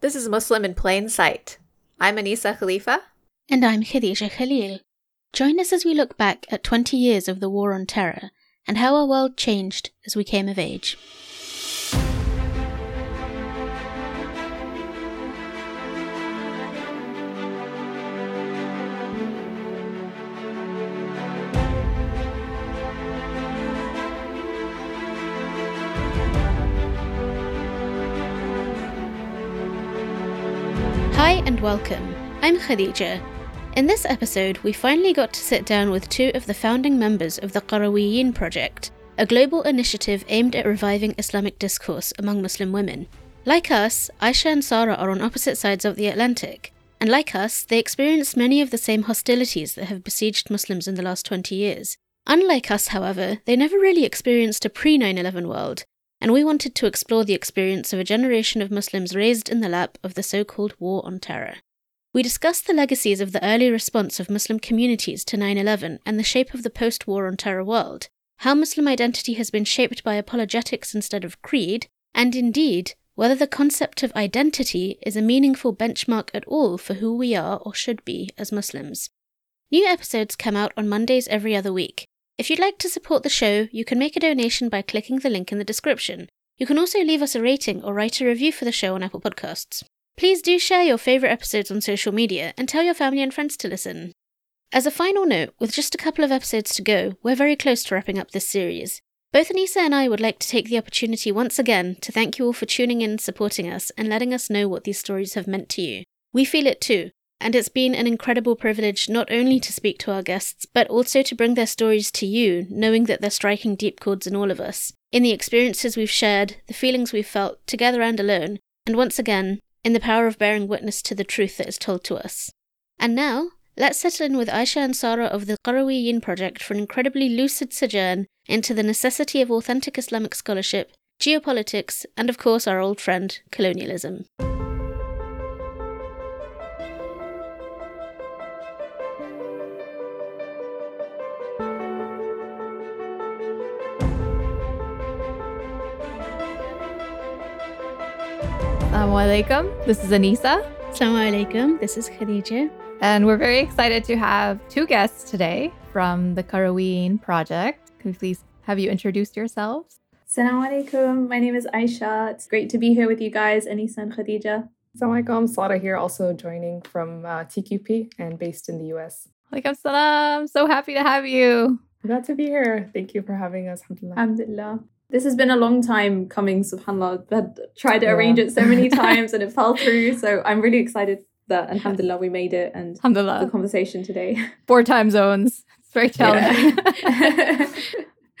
This is Muslim in Plain Sight. I'm Anisa Khalifa. And I'm Khadija Khalil. Join us as we look back at 20 years of the War on Terror and how our world changed as we came of age. And welcome. I'm Khadija. In this episode, we finally got to sit down with two of the founding members of the Qarawiyyin Project, a global initiative aimed at reviving Islamic discourse among Muslim women. Like us, Aisha and Sarah are on opposite sides of the Atlantic, and like us, they experienced many of the same hostilities that have besieged Muslims in the last 20 years. Unlike us, however, they never really experienced a pre 9 11 world, and we wanted to explore the experience of a generation of Muslims raised in the lap of the so called War on Terror. We discussed the legacies of the early response of Muslim communities to 9 11 and the shape of the post war on terror world, how Muslim identity has been shaped by apologetics instead of creed, and indeed, whether the concept of identity is a meaningful benchmark at all for who we are or should be as Muslims. New episodes come out on Mondays every other week, if you'd like to support the show, you can make a donation by clicking the link in the description. You can also leave us a rating or write a review for the show on Apple Podcasts. Please do share your favourite episodes on social media and tell your family and friends to listen. As a final note, with just a couple of episodes to go, we're very close to wrapping up this series. Both Anisa and I would like to take the opportunity once again to thank you all for tuning in supporting us and letting us know what these stories have meant to you. We feel it too, and it's been an incredible privilege not only to speak to our guests, but also to bring their stories to you, knowing that they're striking deep chords in all of us, in the experiences we've shared, the feelings we've felt, together and alone, and once again, in the power of bearing witness to the truth that is told to us. And now, let's settle in with Aisha and Sara of the Qarawiyyin Project for an incredibly lucid sojourn into the necessity of authentic Islamic scholarship, geopolitics, and of course our old friend, colonialism. Assalamu alaikum. This is Anisa. Assalamu alaikum. This is Khadija. And we're very excited to have two guests today from the Qarawiyyin Project. Can we please have you introduce yourselves? Assalamu alaikum. My name is Aisha. It's great to be here with you guys, Anisa and Khadija. Assalamu alaikum. Sara here, also joining from uh, TQP and based in the US. Alaikum salam. So happy to have you. Glad to be here. Thank you for having us. Alhamdulillah. Alhamdulillah. This has been a long time coming, subhanAllah. I've tried to yeah. arrange it so many times and it fell through. So I'm really excited that, alhamdulillah, we made it and alhamdulillah. the conversation today. Four time zones. It's very challenging. Yeah.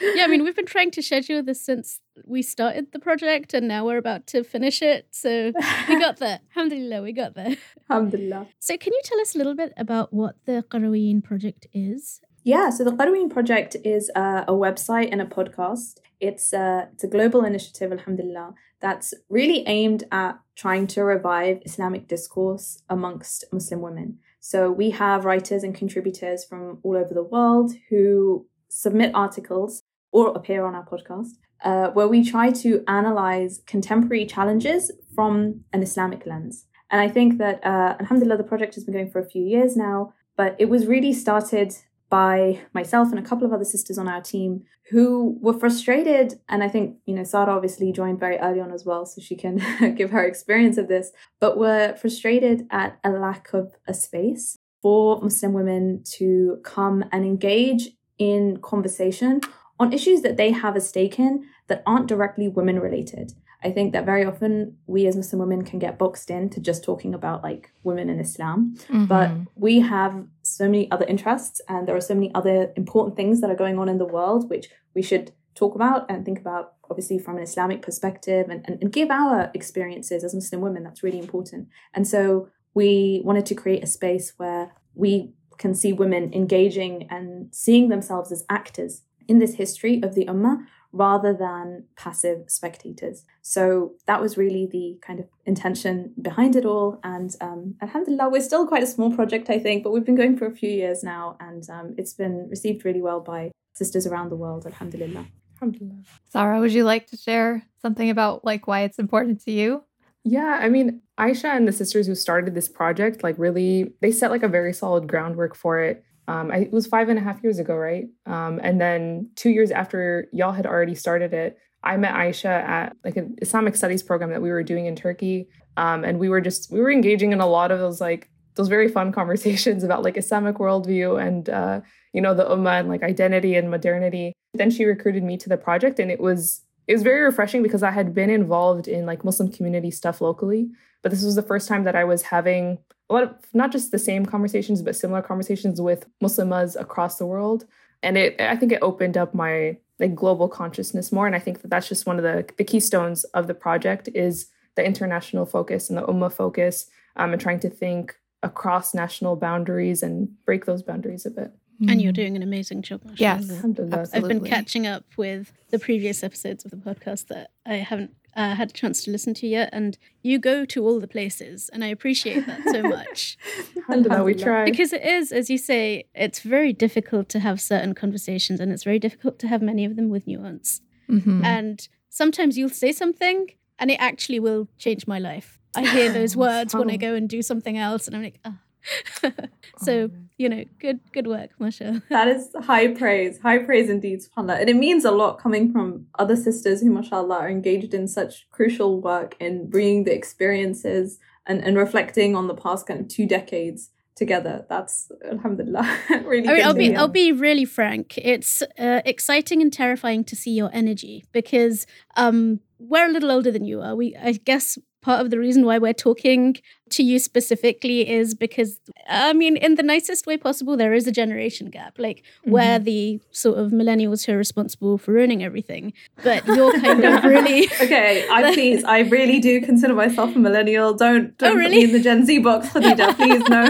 yeah, I mean, we've been trying to schedule this since we started the project and now we're about to finish it. So we got there. Alhamdulillah, we got there. Alhamdulillah. So, can you tell us a little bit about what the Qarawiyyin project is? Yeah, so the Qarawiyyin project is a website and a podcast. It's a, it's a global initiative, alhamdulillah, that's really aimed at trying to revive Islamic discourse amongst Muslim women. So we have writers and contributors from all over the world who submit articles or appear on our podcast, uh, where we try to analyze contemporary challenges from an Islamic lens. And I think that, uh, alhamdulillah, the project has been going for a few years now, but it was really started by myself and a couple of other sisters on our team who were frustrated. And I think, you know, Sarah obviously joined very early on as well, so she can give her experience of this, but were frustrated at a lack of a space for Muslim women to come and engage in conversation on issues that they have a stake in that aren't directly women related. I think that very often we as Muslim women can get boxed in to just talking about like women in Islam. Mm-hmm. But we have so many other interests and there are so many other important things that are going on in the world which we should talk about and think about obviously from an Islamic perspective and, and, and give our experiences as Muslim women. That's really important. And so we wanted to create a space where we can see women engaging and seeing themselves as actors in this history of the Ummah rather than passive spectators. So that was really the kind of intention behind it all. And um, alhamdulillah, we're still quite a small project, I think, but we've been going for a few years now and um, it's been received really well by sisters around the world, alhamdulillah. Alhamdulillah. Sarah, would you like to share something about like why it's important to you? Yeah, I mean, Aisha and the sisters who started this project, like really, they set like a very solid groundwork for it. Um, I, it was five and a half years ago, right? Um, and then two years after y'all had already started it, I met Aisha at like an Islamic studies program that we were doing in Turkey. Um, and we were just, we were engaging in a lot of those like, those very fun conversations about like Islamic worldview and, uh, you know, the Ummah and like identity and modernity. Then she recruited me to the project and it was, it was very refreshing because I had been involved in like Muslim community stuff locally, but this was the first time that I was having a lot of not just the same conversations, but similar conversations with Muslimas across the world. And it, I think it opened up my like global consciousness more. And I think that that's just one of the, the keystones of the project is the international focus and the Ummah focus um, and trying to think across national boundaries and break those boundaries a bit. And you're doing an amazing job. Yes, I've been catching up with the previous episodes of the podcast that I haven't uh, had a chance to listen to yet, and you go to all the places, and I appreciate that so much Alhamdulillah, we try. because it is, as you say, it's very difficult to have certain conversations, and it's very difficult to have many of them with nuance. Mhm. And sometimes you'll say something, and it actually will change my life. I hear those words when I go and do something else, and I'm like, ah. So you know, good, good work, Masha. That is high praise, high praise indeed, subhanAllah. And it means a lot coming from other sisters who, mashallah, are engaged in such crucial work in bringing the experiences and, and reflecting on the past kind of two decades together. That's, alhamdulillah, really I mean, I'll be hear. I'll be really frank. It's uh, exciting and terrifying to see your energy because um, we're a little older than you are. We, I guess, part of the reason why we're talking to you specifically is because, I mean, in the nicest way possible, there is a generation gap. Like we're the sort of millennials who are responsible for ruining everything, but you're kind of really. Okay, I please, I really do consider myself a millennial. Don't don't Oh, put really? me in the Gen Z box, Khadija. Please, no.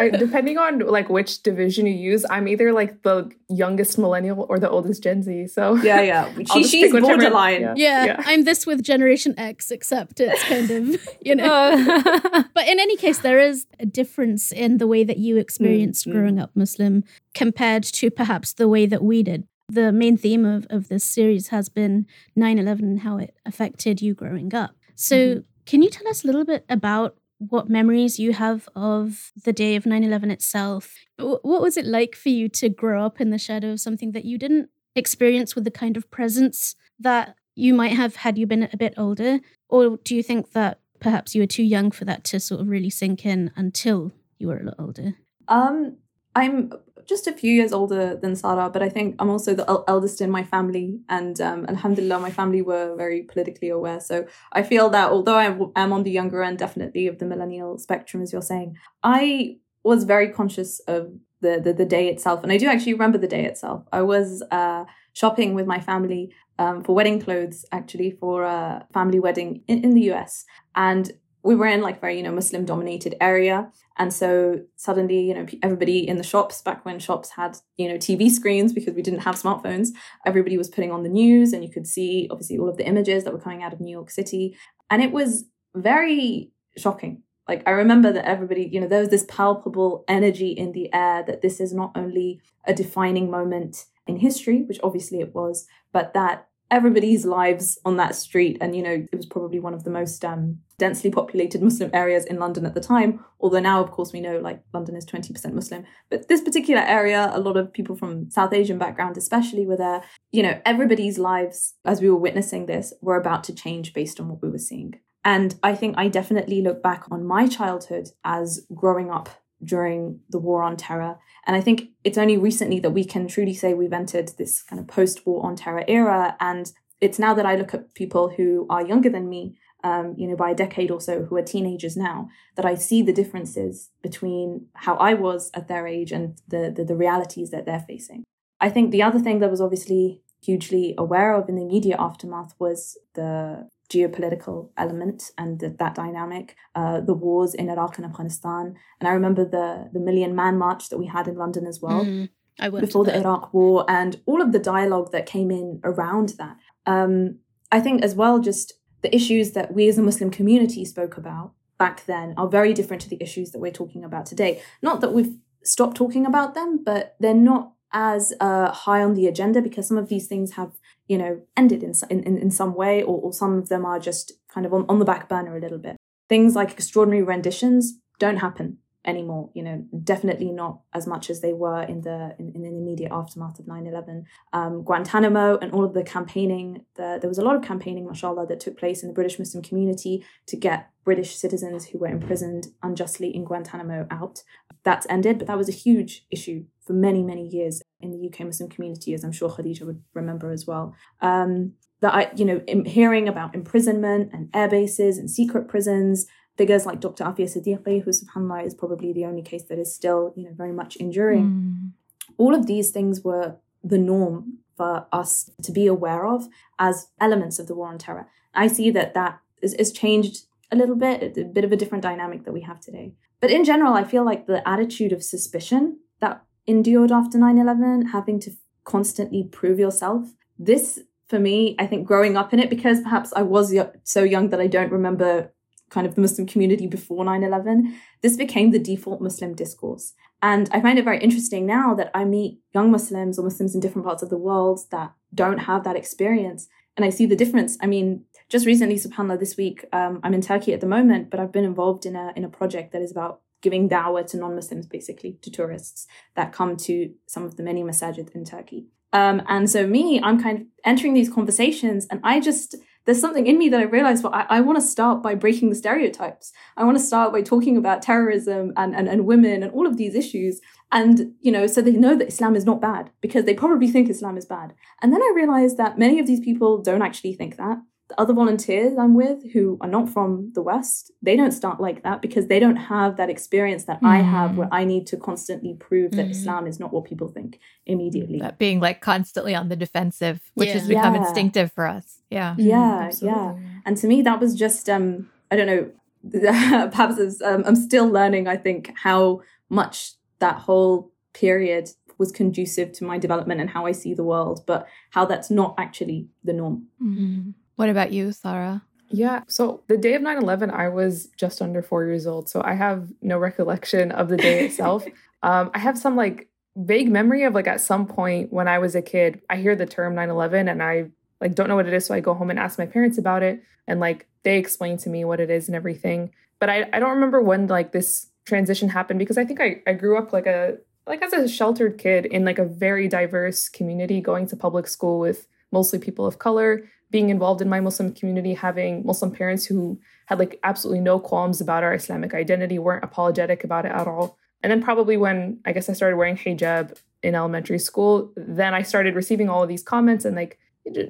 I, depending on like which division you use, I'm either like the youngest millennial or the oldest Gen Z. So yeah, yeah. She, she's borderline. yeah. Yeah, Yeah. I'm this with Generation X, except it's kind of, you know. Uh, But in any case, there is a difference in the way that you experienced mm. growing up Muslim compared to perhaps the way that we did. The main theme of, of this series has been 9 11 and how it affected you growing up. So, can you tell us a little bit about what memories you have of the day of 9 11 itself? What was it like for you to grow up in the shadow of something that you didn't experience with the kind of presence that you might have had you been a bit older? Or do you think that perhaps you were too young for that to sort of really sink in until you were a lot older? Um, I'm just a few years older than Sarah, but I think I'm also the el- eldest in my family, and um, Alhamdulillah, my family were very politically aware. So I feel that although I am on the younger end, definitely of the millennial spectrum, as you're saying, I was very conscious of the the, the day itself, and I do actually remember the day itself. I was uh, shopping with my family um, for wedding clothes, actually for a family wedding in, in the US, and we were in like very you know Muslim dominated area, and so suddenly, you know, everybody in the shops, back when shops had, you know, TV screens because we didn't have smartphones, everybody was putting on the news and you could see obviously all of the images that were coming out of New York City. And it was very shocking. Like I remember that everybody, you know, there was this palpable energy in the air that this is not only a defining moment in history, which obviously it was, but that everybody's lives on that street. And you know it was probably one of the most um, densely populated muslim areas in london at the time. Although now of course we know like london is 20% muslim. But this particular area a lot of people from south asian background especially were there. You know everybody's lives as we were witnessing this were about to change based on what we were seeing. And i think i definitely look back on my childhood as growing up during the war on terror and I think it's only recently that we can truly say we've entered this kind of post war on terror era. And it's now that I look at people who are younger than me, um, you know, by a decade or so, who are teenagers now, that I see the differences between how I was at their age and the, the, the realities that they're facing. I think the other thing that was obviously hugely aware of in the immediate aftermath was the geopolitical element and that dynamic, uh, the wars in Iraq and Afghanistan. And I remember the, the Million Man March that we had in London as well Mm, I before the. Iraq War and all of the dialogue that came in around that. Um, I think as well, just the issues that we as a Muslim community spoke about back then are very different to the issues that we're talking about today. Not that we've stopped talking about them, but they're not as uh, high on the agenda because some of these things have you know, ended in in, in some way, or, or some of them are just kind of on, on the back burner a little bit. Things like extraordinary renditions don't happen anymore you know definitely not as much as they were in the in, in the immediate aftermath of 9-11 um, guantanamo and all of the campaigning the, there was a lot of campaigning mashallah that took place in the british muslim community to get british citizens who were imprisoned unjustly in guantanamo out. That's ended but that was a huge issue for many many years in the uk muslim community as i'm sure khadija would remember as well. Um, that I, you know, hearing about imprisonment and air bases and secret prisons figures like Dr. Aafia Siddiqui, who subhanAllah is probably the only case that is still, you know, very much enduring. Mm. All of these things were the norm for us to be aware of as elements of the war on terror. I see that that is, is changed a little bit, a bit of a different dynamic that we have today. But in general, I feel like the attitude of suspicion that endured after 9 11, having to constantly prove yourself, this for me, I think growing up in it, because perhaps I was so young that I don't remember kind of the Muslim community before 9 11, this became the default Muslim discourse. And I find it very interesting now that I meet young Muslims or Muslims in different parts of the world that don't have that experience. And I see the difference. I mean, just recently, subhanAllah, this week, um, I'm in Turkey at the moment, but I've been involved in a, in a project that is about giving dawah to non-Muslims, basically, to tourists that come to some of the many masajid in Turkey. Um, and so me, I'm kind of entering these conversations and I just, there's something in me that I realized, well, I, I want to start by breaking the stereotypes. I want to start by talking about terrorism and, and, and women and all of these issues. And, you know, so they know that Islam is not bad because they probably think Islam is bad. And then I realized that many of these people don't actually think that the other volunteers I'm with who are not from the West, they don't start like that because they don't have that experience that mm. I have where I need to constantly prove that mm. Islam is not what people think immediately. That being like constantly on the defensive, which yeah. has become yeah. instinctive for us. Yeah. Yeah. Mm, yeah. And to me, that was just, um, I don't know, perhaps um, I'm still learning, I think, how much that whole period was conducive to my development and how I see the world, but how that's not actually the norm. Mm-hmm. What about you, Sarah? Yeah. So the day of 9 11, I was just under four years old. So I have no recollection of the day itself. um, I have some like vague memory of like at some point when I was a kid, I hear the term 9 11 and I like don't know what it is. So I go home and ask my parents about it. And like they explain to me what it is and everything. But I, I don't remember when like this transition happened because I think I, I grew up like a like as a sheltered kid in like a very diverse community going to public school with mostly people of color being involved in my Muslim community, having Muslim parents who had like absolutely no qualms about our Islamic identity, weren't apologetic about it at all. And then probably when I guess I started wearing hijab in elementary school, then I started receiving all of these comments and like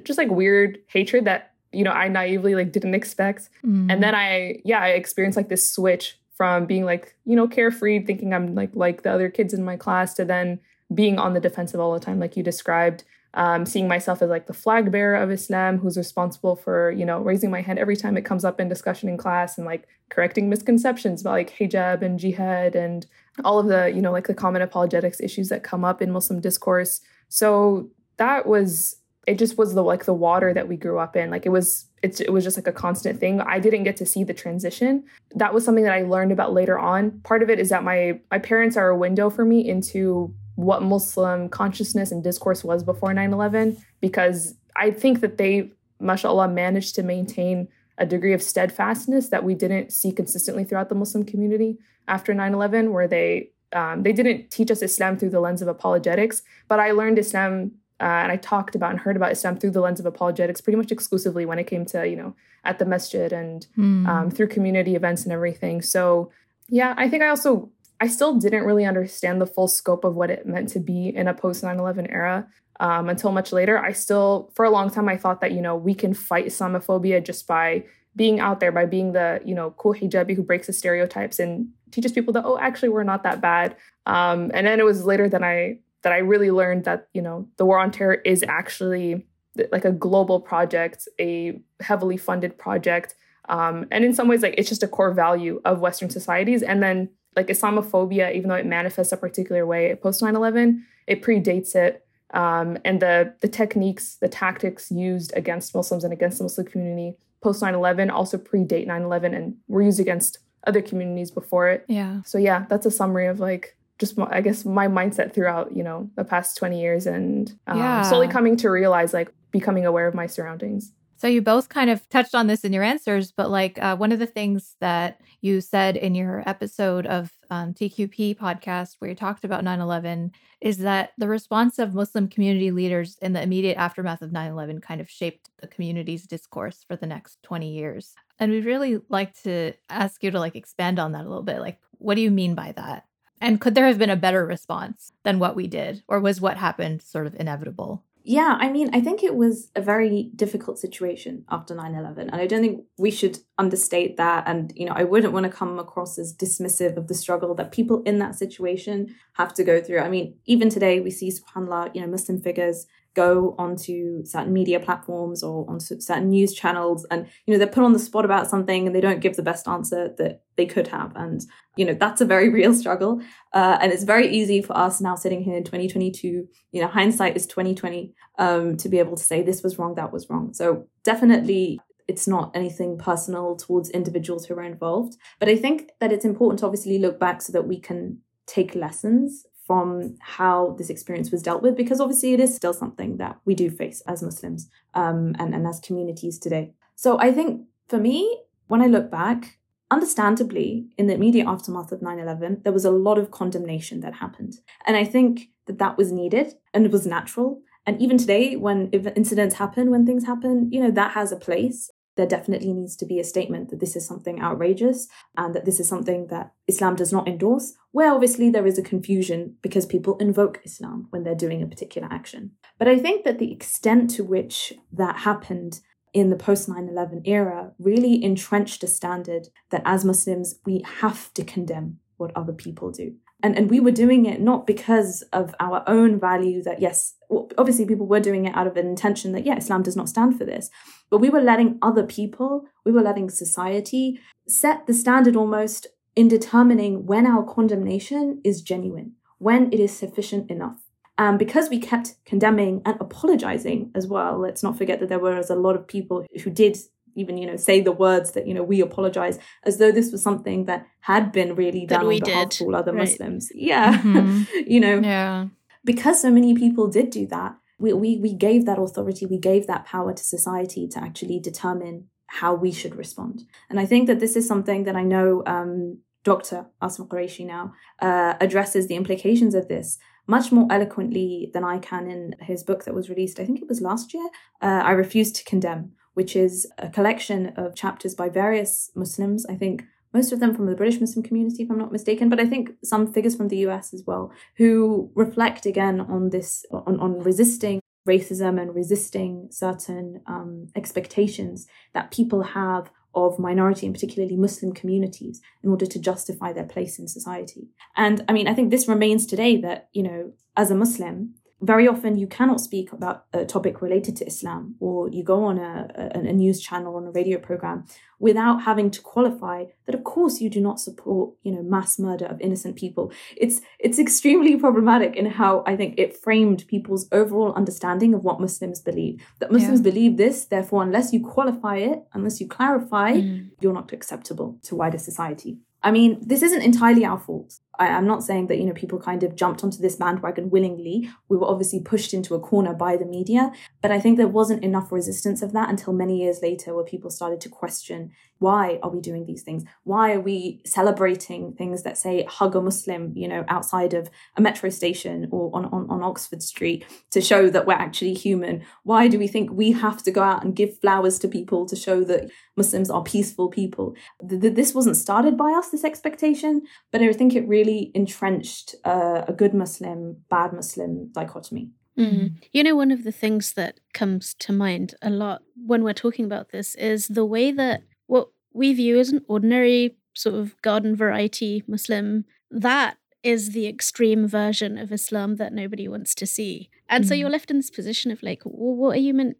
just like weird hatred that you know I naively like didn't expect. Mm. And then I yeah, I experienced like this switch from being like, you know, carefree, thinking I'm like like the other kids in my class to then being on the defensive all the time like you described um, seeing myself as like the flag bearer of Islam, who's responsible for you know raising my hand every time it comes up in discussion in class and like correcting misconceptions about like hijab and jihad and all of the you know like the common apologetics issues that come up in Muslim discourse. So that was it. Just was the like the water that we grew up in. Like it was it's, it was just like a constant thing. I didn't get to see the transition. That was something that I learned about later on. Part of it is that my my parents are a window for me into what Muslim consciousness and discourse was before 9 11, because I think that they, mashallah, managed to maintain a degree of steadfastness that we didn't see consistently throughout the Muslim community after 9 11, where they um, they didn't teach us Islam through the lens of apologetics, but I learned Islam uh, and I talked about and heard about Islam through the lens of apologetics pretty much exclusively when it came to, you know, at the masjid and mm. um, through community events and everything. So, yeah, I think I also I still didn't really understand the full scope of what it meant to be in a post 9 11 era um, until much later. I still, for a long time, I thought that, you know, we can fight Islamophobia just by being out there, by being the, you know, cool hijabi who breaks the stereotypes and teaches people that, oh, actually, we're not that bad. Um, and then it was later that I, that I really learned that, you know, the war on terror is actually like a global project, a heavily funded project. Um, and in some ways, like it's just a core value of Western societies. And then like Islamophobia, even though it manifests a particular way post 9 11, it predates it. Um, and the, the techniques, the tactics used against Muslims and against the Muslim community post 9 11 also predate 9 11 and were used against other communities before it. Yeah. So, yeah, that's a summary of like just I guess my mindset throughout you know the past 20 years and um, yeah. slowly coming to realize like becoming aware of my surroundings. So you both kind of touched on this in your answers, but like uh, one of the things that you said in your episode of um, TQP podcast where you talked about 9/11 is that the response of Muslim community leaders in the immediate aftermath of 9/11 kind of shaped the community's discourse for the next 20 years. And we'd really like to ask you to like expand on that a little bit. Like, what do you mean by that? And could there have been a better response than what we did, or was what happened sort of inevitable? Yeah, I mean, I think it was a very difficult situation after 9 11. And I don't think we should understate that. And, you know, I wouldn't want to come across as dismissive of the struggle that people in that situation have to go through. I mean, even today, we see, subhanAllah, you know, Muslim figures go onto certain media platforms or onto certain news channels and you know they're put on the spot about something and they don't give the best answer that they could have. And you know that's a very real struggle. Uh, and it's very easy for us now sitting here in 2022 you know hindsight is 2020 um, to be able to say this was wrong that was wrong. So definitely it's not anything personal towards individuals who are involved. But i think that it's important to obviously look back so that we can take lessons from how this experience was dealt with, because obviously it is still something that we do face as Muslims um, and, and as communities today. So I think for me, when I look back, understandably, in the immediate aftermath of 9 11, there was a lot of condemnation that happened. And I think that that was needed and it was natural. And even today, when incidents happen, when things happen, you know, that has a place there definitely needs to be a statement that this is something outrageous and that this is something that Islam does not endorse, where obviously there is a confusion because people invoke Islam when they're doing a particular action. But I think that the extent to which that happened in the post 9 11 era really entrenched a standard that as Muslims, we have to condemn what other people do and and we were doing it not because of our own value that yes obviously people were doing it out of an intention that yeah islam does not stand for this. But we were letting other people we were letting society set the standard almost in determining when our condemnation is genuine when it is sufficient enough. Um, because we kept condemning and apologizing as well let's not forget that there was a lot of people who did even you know say the words that you know we apologize as though this was something that had been really done on behalf did. of all other right. muslims yeah mm-hmm. you know yeah because so many people did do that we, we we gave that authority we gave that power to society to actually determine how we should respond and i think that this is something that i know um, dr asim qureshi now uh, addresses the implications of this much more eloquently than i can in his book that was released i think it was last year uh, i refuse to condemn which is a collection of chapters by various Muslims. I think most of them from the British Muslim community, if I'm not mistaken, but I think some figures from the US as well, who reflect again on this, on, on resisting racism and resisting certain um, expectations that people have of minority and particularly Muslim communities in order to justify their place in society. And I mean, I think this remains today that, you know, as a Muslim, very often you cannot speak about a topic related to Islam, or you go on a, a, a, news channel or on a radio program without having to qualify that, of course, you do not support, you know, mass murder of innocent people. It's it's extremely problematic in how I think it framed people's overall understanding of what Muslims believe. That Muslims yeah. believe this, therefore, unless you qualify it, unless you clarify, mm. you're not acceptable to wider society. I mean, this isn't entirely our fault. I, am not saying that, you know, people kind of jumped onto this bandwagon willingly. We were obviously pushed into a corner by the media, but I think there wasn't enough resistance of that until many years later where people started to question why are we doing these things? Why are we celebrating things that say hug a Muslim, you know, outside of a metro station or on, on, on Oxford Street to show that we're actually human? Why do we think we have to go out and give flowers to people to show that Muslims are peaceful people? This wasn't started by us, this expectation, but I think it really entrenched uh, a good Muslim, bad Muslim dichotomy. Mm. You know, one of the things that comes to mind a lot when we're talking about this is the way that what we view as an ordinary sort of garden variety Muslim, that is the extreme version of Islam that nobody wants to see. And mm. so you're left in this position of like, well, what are you meant?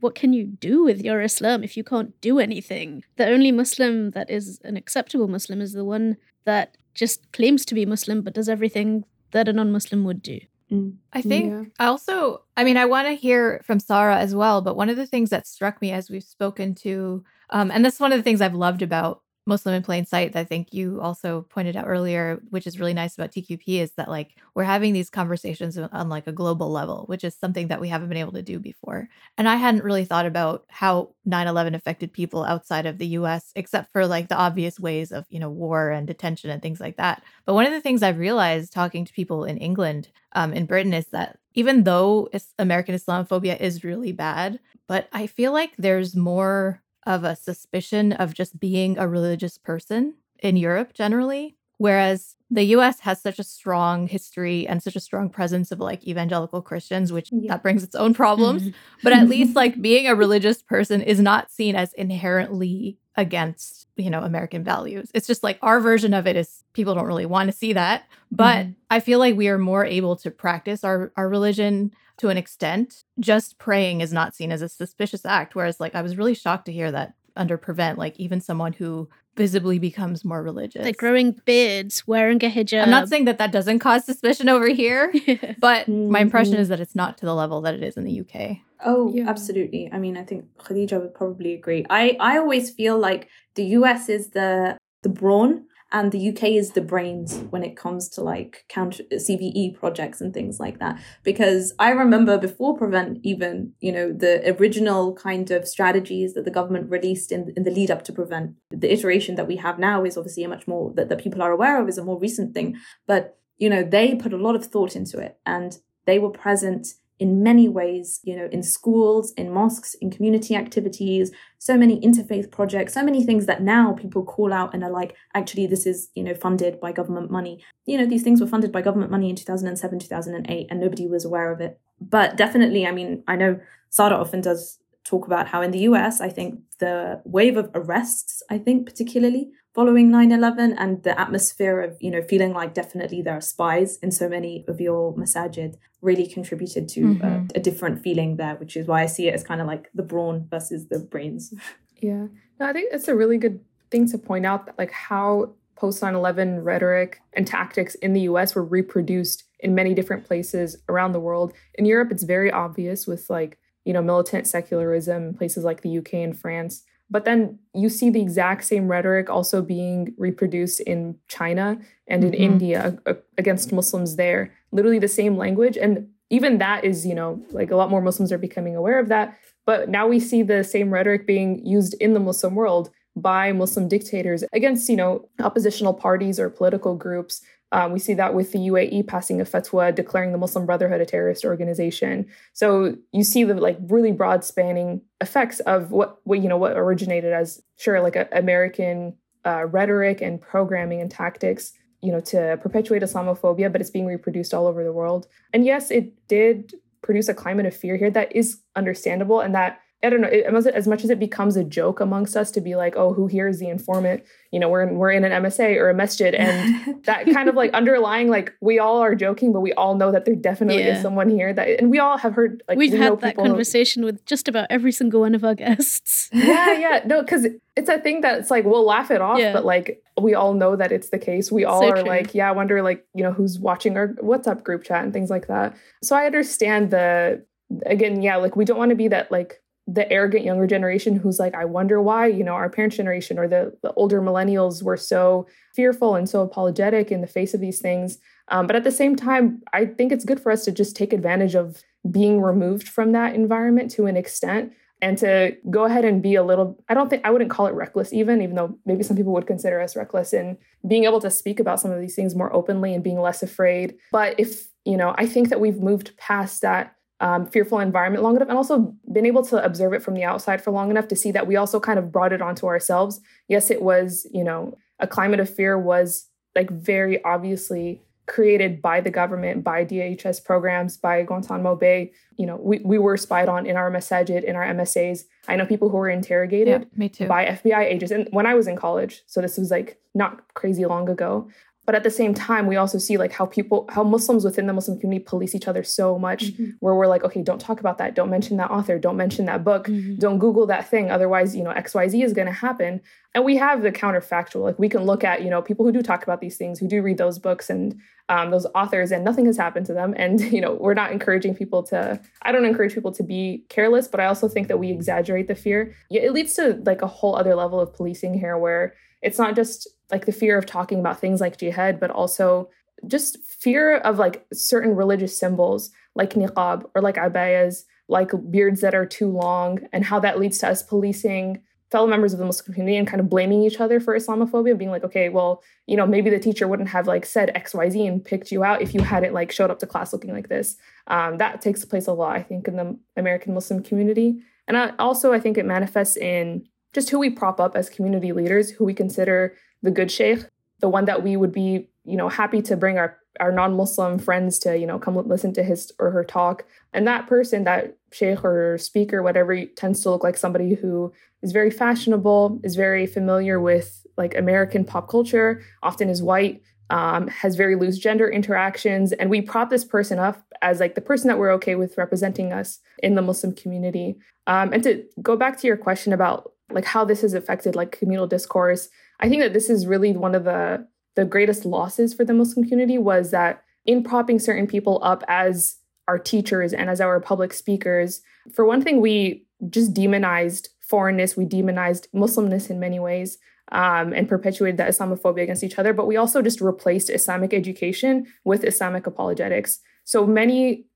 What can you do with your Islam if you can't do anything? The only Muslim that is an acceptable Muslim is the one that just claims to be Muslim but does everything that a non Muslim would do. Mm. I think yeah. I also, I mean, I want to hear from Sarah as well, but one of the things that struck me as we've spoken to um, and that's one of the things I've loved about Muslim in plain sight that I think you also pointed out earlier, which is really nice about TQP, is that like we're having these conversations on like a global level, which is something that we haven't been able to do before. And I hadn't really thought about how 9/11 affected people outside of the US, except for like the obvious ways of, you know, war and detention and things like that. But one of the things I've realized talking to people in England, um, in Britain, is that even though American Islamophobia is really bad, but I feel like there's more of a suspicion of just being a religious person in Europe generally. Whereas the US has such a strong history and such a strong presence of like evangelical Christians, which yeah. that brings its own problems. Mm-hmm. but at least like being a religious person is not seen as inherently against, you know, American values. It's just like our version of it is people don't really want to see that. But mm-hmm. I feel like we are more able to practice our, our religion to an extent. Just praying is not seen as a suspicious act. Whereas like I was really shocked to hear that under prevent, like even someone who visibly becomes more religious. Like growing beards, wearing a hijab. I'm not saying that that doesn't cause suspicion over here, but my mm-hmm. impression is that it's not to the level that it is in the UK. Oh, yeah. absolutely. I mean, I think Khadija would probably agree. I I always feel like the US is the the brawn and the UK is the brains when it comes to like counter CVE projects and things like that. Because I remember before Prevent, even you know the original kind of strategies that the government released in in the lead up to Prevent. The iteration that we have now is obviously a much more that, that people are aware of is a more recent thing, but you know they put a lot of thought into it and they were present in many ways, you know, in schools, in mosques, in community activities, so many interfaith projects, so many things that now people call out and are like, actually, this is, you know, funded by government money. You know, these things were funded by government money in 2007, 2008, and nobody was aware of it. But definitely, I mean, I know Sarah often does talk about how in the US, I think the wave of arrests, I think particularly, following 9-11 and the atmosphere of you know feeling like definitely there are spies in so many of your masajid really contributed to mm-hmm. a, a, different feeling there which is why i see it as kind of like the brawn versus the brains. Yeah. No, i think it's a really good thing to point out that like how post 9-11 rhetoric and tactics in the us were reproduced in many different places around the world. In europe it's very obvious with like you know militant secularism places like the uk and france but then you see the exact same rhetoric also being reproduced in China and in mm-hmm. India against Muslims there. Literally the same language. And even that is, you know, like a lot more Muslims are becoming aware of that. But now we see the same rhetoric being used in the Muslim world by Muslim dictators against, you know, oppositional parties or political groups um, we see that with the UAE passing a fatwa declaring the Muslim Brotherhood a terrorist organization. So you see the like really broad spanning effects of what, what you know what originated as sure like a, American uh, rhetoric and programming and tactics you know to perpetuate Islamophobia, but it's being reproduced all over the world. And yes, it did produce a climate of fear here that is understandable and that I don't know. It, as much as it becomes a joke amongst us to be like, "Oh, who here is the informant?" You know, we're in, we're in an MSA or a masjid, and that kind of like underlying, like we all are joking, but we all know that there definitely yeah. is someone here that, and we all have heard. Like we've we had that conversation who, with just about every single one of our guests. yeah, yeah, no, because it's a thing that it's like we'll laugh it off, yeah. but like we all know that it's the case. We all so are true. like, yeah, I wonder like you know who's watching our WhatsApp group chat and things like that. So I understand the again, yeah, like we don't want to be that like the arrogant younger generation who's like, I wonder why, you know, our parents' generation or the, the older millennials were so fearful and so apologetic in the face of these things. Um, but at the same time, I think it's good for us to just take advantage of being removed from that environment to an extent and to go ahead and be a little i don't think i wouldn't call it reckless even even though maybe some people would consider us reckless in being able to speak about some of these things more openly and being less afraid but if you know i think that we've moved past that um, fearful environment long enough and also been able to observe it from the outside for long enough to see that we also kind of brought it onto ourselves. Yes, it was, you know, a climate of fear was like very obviously created by the government, by DHS programs, by Guantanamo Bay. You know, we, we were spied on in our masajid, in our MSAs. I know people who were interrogated yeah, by FBI agents. And when I was in college, so this was like not crazy long ago, but at the same time we also see like how people how muslims within the muslim community police each other so much mm-hmm. where we're like okay don't talk about that. Don't mention that author. Don't mention that book. Mm-hmm. don't google that thing. Otherwise you know xyz is going to happen. And we have the counterfactual. Like we can look at you know people who do talk about these things who do read those books and um, those authors and nothing has happened to them. And you know we're not encouraging people to i don't encourage people to be careless but i also think that we exaggerate the fear. It leads to like a whole other level of policing here where it's not just like the fear of talking about things like jihad but also just fear of like certain religious symbols like niqab or like abayas like beards that are too long and how that leads to us policing fellow members of the Muslim community and kind of blaming each other for Islamophobia, being like, okay, well, you know, maybe the teacher wouldn't have like said XYZ and picked you out if you hadn't like showed up to class looking like this. Um, that takes place a lot, I think, in the American Muslim community. And I, also, I think it manifests in just who we prop up as community leaders, who we consider the good sheikh, the one that we would be, you know, happy to bring our our non-Muslim friends to, you know, come listen to his or her talk. And that person, that sheikh or speaker, whatever, tends to look like somebody who is very fashionable, is very familiar with like American pop culture, often is white, um, has very loose gender interactions. And we prop this person up as like the person that we're okay with representing us in the Muslim community. Um, and to go back to your question about like how this has affected like communal discourse, I think that this is really one of the the greatest losses for the Muslim community was that in propping certain people up as our teachers and as our public speakers, for one thing, we just demonized foreignness, we demonized Muslimness in many ways, um, and perpetuated that Islamophobia against each other. But we also just replaced Islamic education with Islamic apologetics. So many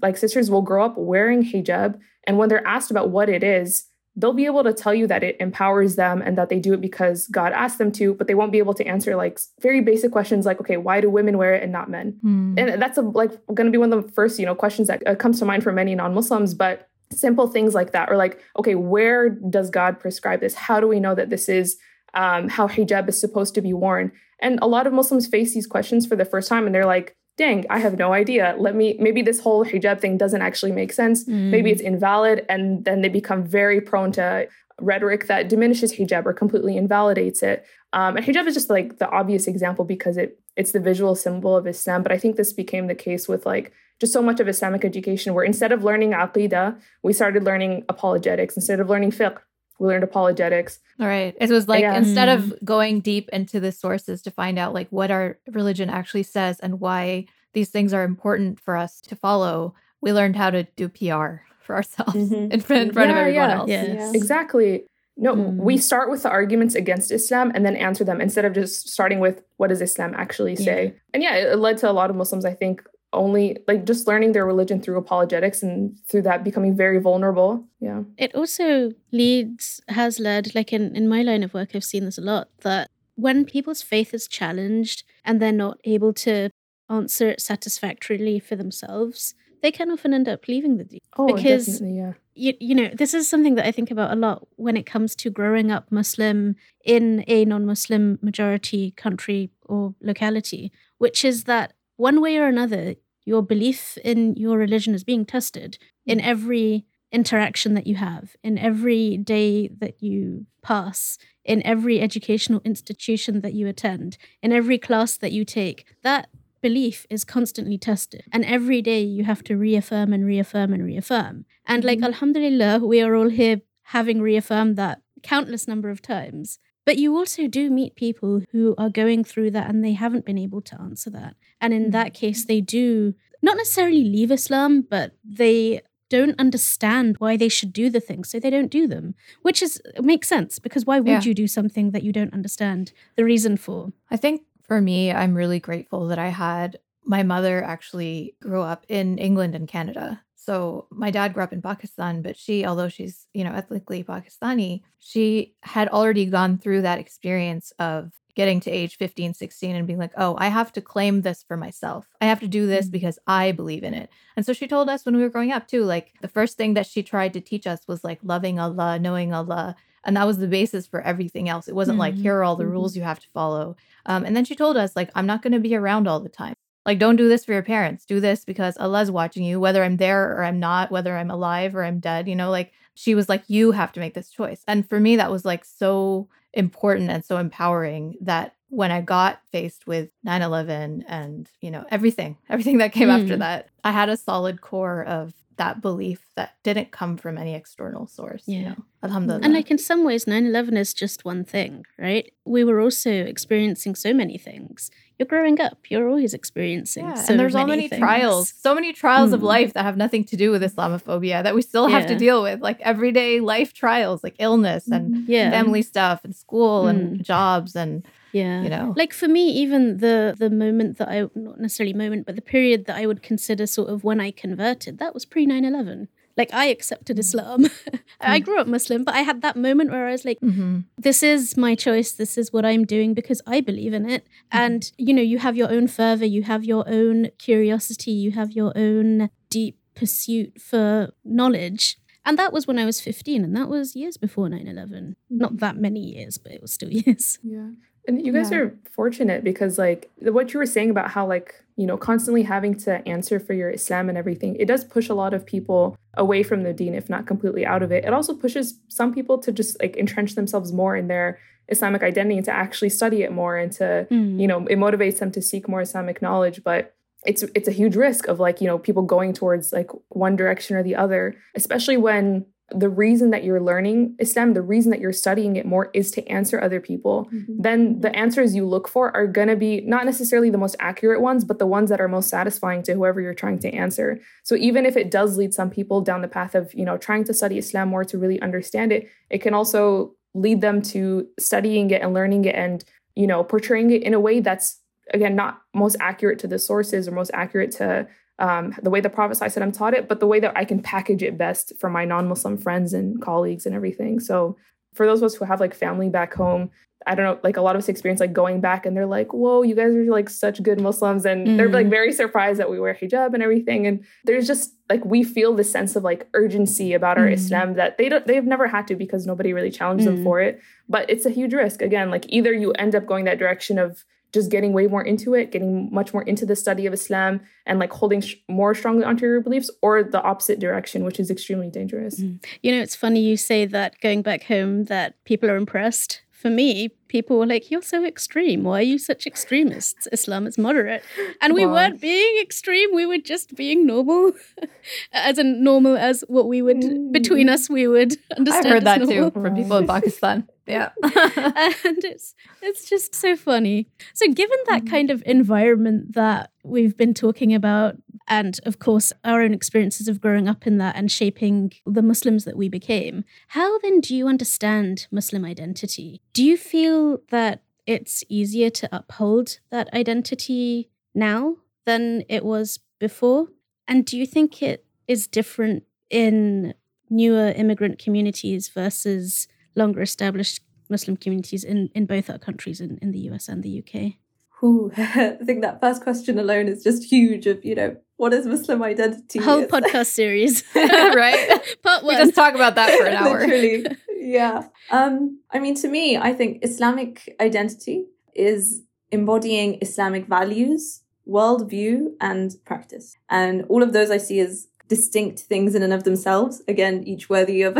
like sisters will grow up wearing hijab, and when they're asked about what it is, they'll be able to tell you that it empowers them and that they do it because God asked them to, but they won't be able to answer like very basic questions like, okay, why do women wear it and not men? Mm. And that's a, like going to be one of the first, you know, questions that uh, comes to mind for many non-Muslims, but simple things like that or like okay where does god prescribe this how do we know that this is um, how hijab is supposed to be worn and a lot of muslims face these questions for the first time and they're like dang i have no idea let me maybe this whole hijab thing doesn't actually make sense mm. maybe it's invalid and then they become very prone to rhetoric that diminishes hijab or completely invalidates it um, and hijab is just like the obvious example because it it's the visual symbol of islam but i think this became the case with like just so much of Islamic education where instead of learning aqidah, we started learning apologetics. Instead of learning fiqh, we learned apologetics. All right. It was like yeah. instead of mm. going deep into the sources to find out like what our religion actually says and why these things are important for us to follow, we learned how to do PR for ourselves mm-hmm. in front, in front yeah, of everyone yeah. else. Yes. Yeah. Exactly. No, mm. we start with the arguments against Islam and then answer them instead of just starting with what does Islam actually say. And yeah, it led to a lot of Muslims, I think, only like just learning their religion through apologetics and through that becoming very vulnerable. Yeah. It also leads has led like in in my line of work i've seen this a lot that when people's faith is challenged and they're not able to answer it satisfactorily for themselves they can often end up leaving the deen oh, because yeah. you, you know this is something that i think about a lot when it comes to growing up muslim in a non-muslim majority country or locality which is that one way or another, your belief in your religion is being tested in mm. every interaction that you have, in every day that you pass, in every educational institution that you attend, in every class that you take. That belief is constantly tested. And every day you have to reaffirm and reaffirm and reaffirm. And like, mm-hmm. Alhamdulillah, we are all here having reaffirmed that countless number of times. But you also do meet people who are going through that and they haven't been able to answer that. And in hmm. that case, they do not necessarily leave Islam, but they don't understand why they should do the things, so they don't do them, which is makes sense because why would yeah. you do something that you don't understand the reason for? I think for me, I'm really grateful that I had my mother actually grew up in England and Canada. So my dad grew up in Pakistan, but she, although she's, you know, ethnically Pakistani, she had already gone through that experience of getting to age 15, 16 and being like, oh, I have to claim this for myself. I have to do this mm-hmm. because I believe in it. And so she told us when we were growing up too, like the first thing that she tried to teach us was like loving Allah, knowing Allah. And that was the basis for everything else. It wasn't mm-hmm. like, here are all the mm-hmm. rules you have to follow. Um, and then she told us, like, I'm not going to be around all the time. Like, don't do this for your parents. Do this because Allah's watching you, whether I'm there or I'm not, whether I'm alive or I'm dead. You know, like she was like, you have to make this choice. And for me, that was like so important and so empowering that when I got faced with 9 11 and, you know, everything, everything that came after Mm. that, I had a solid core of that belief that didn't come from any external source. You Yeah. know, Alhamdulillah. And like in some ways, 9 11 is just one thing, right? We were also experiencing so many things. You're growing up, you're always experiencing Yeah, so and there's many all many things. trials, so many trials of Mm. life that have nothing to do with Islamophobia that we still have to deal with, like everyday life trials, like illness and Yeah. family stuff and school and Mm. jobs and Yeah. you know. Like for me, even the the moment that I not necessarily moment, but the period that I would consider sort of when I converted, that was pre 9-11. Like I accepted mm. Islam. I mm. grew up Muslim, but I had that moment where I was like, Mhm. this is my choice. This is what i'm doing because i believe in it. Mm-hmm. And you know you have your own fervor. You have your own curiosity. You have your own deep pursuit for knowledge. And that was when i was 15 and that was years before 9-11 not that many years but it was still years. Yeah. And you guys Yeah. are fortunate because, like, what you were saying about how, like, you know, constantly having to answer for your Islam and everything, it does push a lot of people away from the deen, if not completely out of it. It also pushes some people to just, like, entrench themselves more in their Islamic identity and to actually study it more and to, mm. you know, it motivates them to seek more Islamic knowledge. But it's it's a huge risk of like you know people going towards like one direction or the other especially when the reason that you're learning islam the reason that you're studying it more is to answer other people. Mm-hmm. Then the answers you look for are going to be not necessarily the most accurate ones but the ones that are most satisfying to whoever you're trying to answer. So even if it does lead some people down the path of you know trying to study islam more to really understand it it can also lead them to studying it and learning it and you know portraying it in a way that's again not most accurate to the sources or most accurate to um, the way the Prophet ﷺ taught it, but the way that I can package it best for my non-Muslim friends and colleagues and everything. So for those of us who have like family back home, I don't know, like a lot of us experience like going back and they're like, whoa, you guys are like such good Muslims. And they're like Mm. very surprised that we wear hijab and everything. And there's just like we feel this sense of like urgency about our Mm. Islam that they don't they've never had to because nobody really challenged them Mm. for it. But it's a huge risk. Again, like either you end up going that direction of just getting way more into it, getting much more into the study of Islam and like holding sh- more strongly onto your beliefs, or the opposite direction, which is extremely dangerous. Mm. You know, it's funny you say that going back home that people are impressed. For me, people were like, You're so extreme. Why are you such extremists? Islam is moderate. And we Wow. weren't being extreme, we were just being normal. as in normal as what we would mm. between us we would understand. I've heard that too from people in Pakistan. Yeah. and it's it's just so funny. So given that mm. kind of environment that we've been talking about and of course our own experiences of growing up in that and shaping the Muslims that we became, how then do you understand Muslim identity? Do you feel that it's easier to uphold that identity now than it was before? And do you think it is different in newer immigrant communities versus longer established Muslim communities in, in both our countries, in, in the US and the UK? Who I think that first question alone is just huge. Of you know, what is Muslim identity? Whole It's- podcast series. Right. Part we one. just talk about that for an hour. Literally, yeah. Um, I mean, to me, I think Islamic identity is embodying Islamic values, worldview, and practice, and all of those I see as distinct things in and of themselves. Again, each worthy of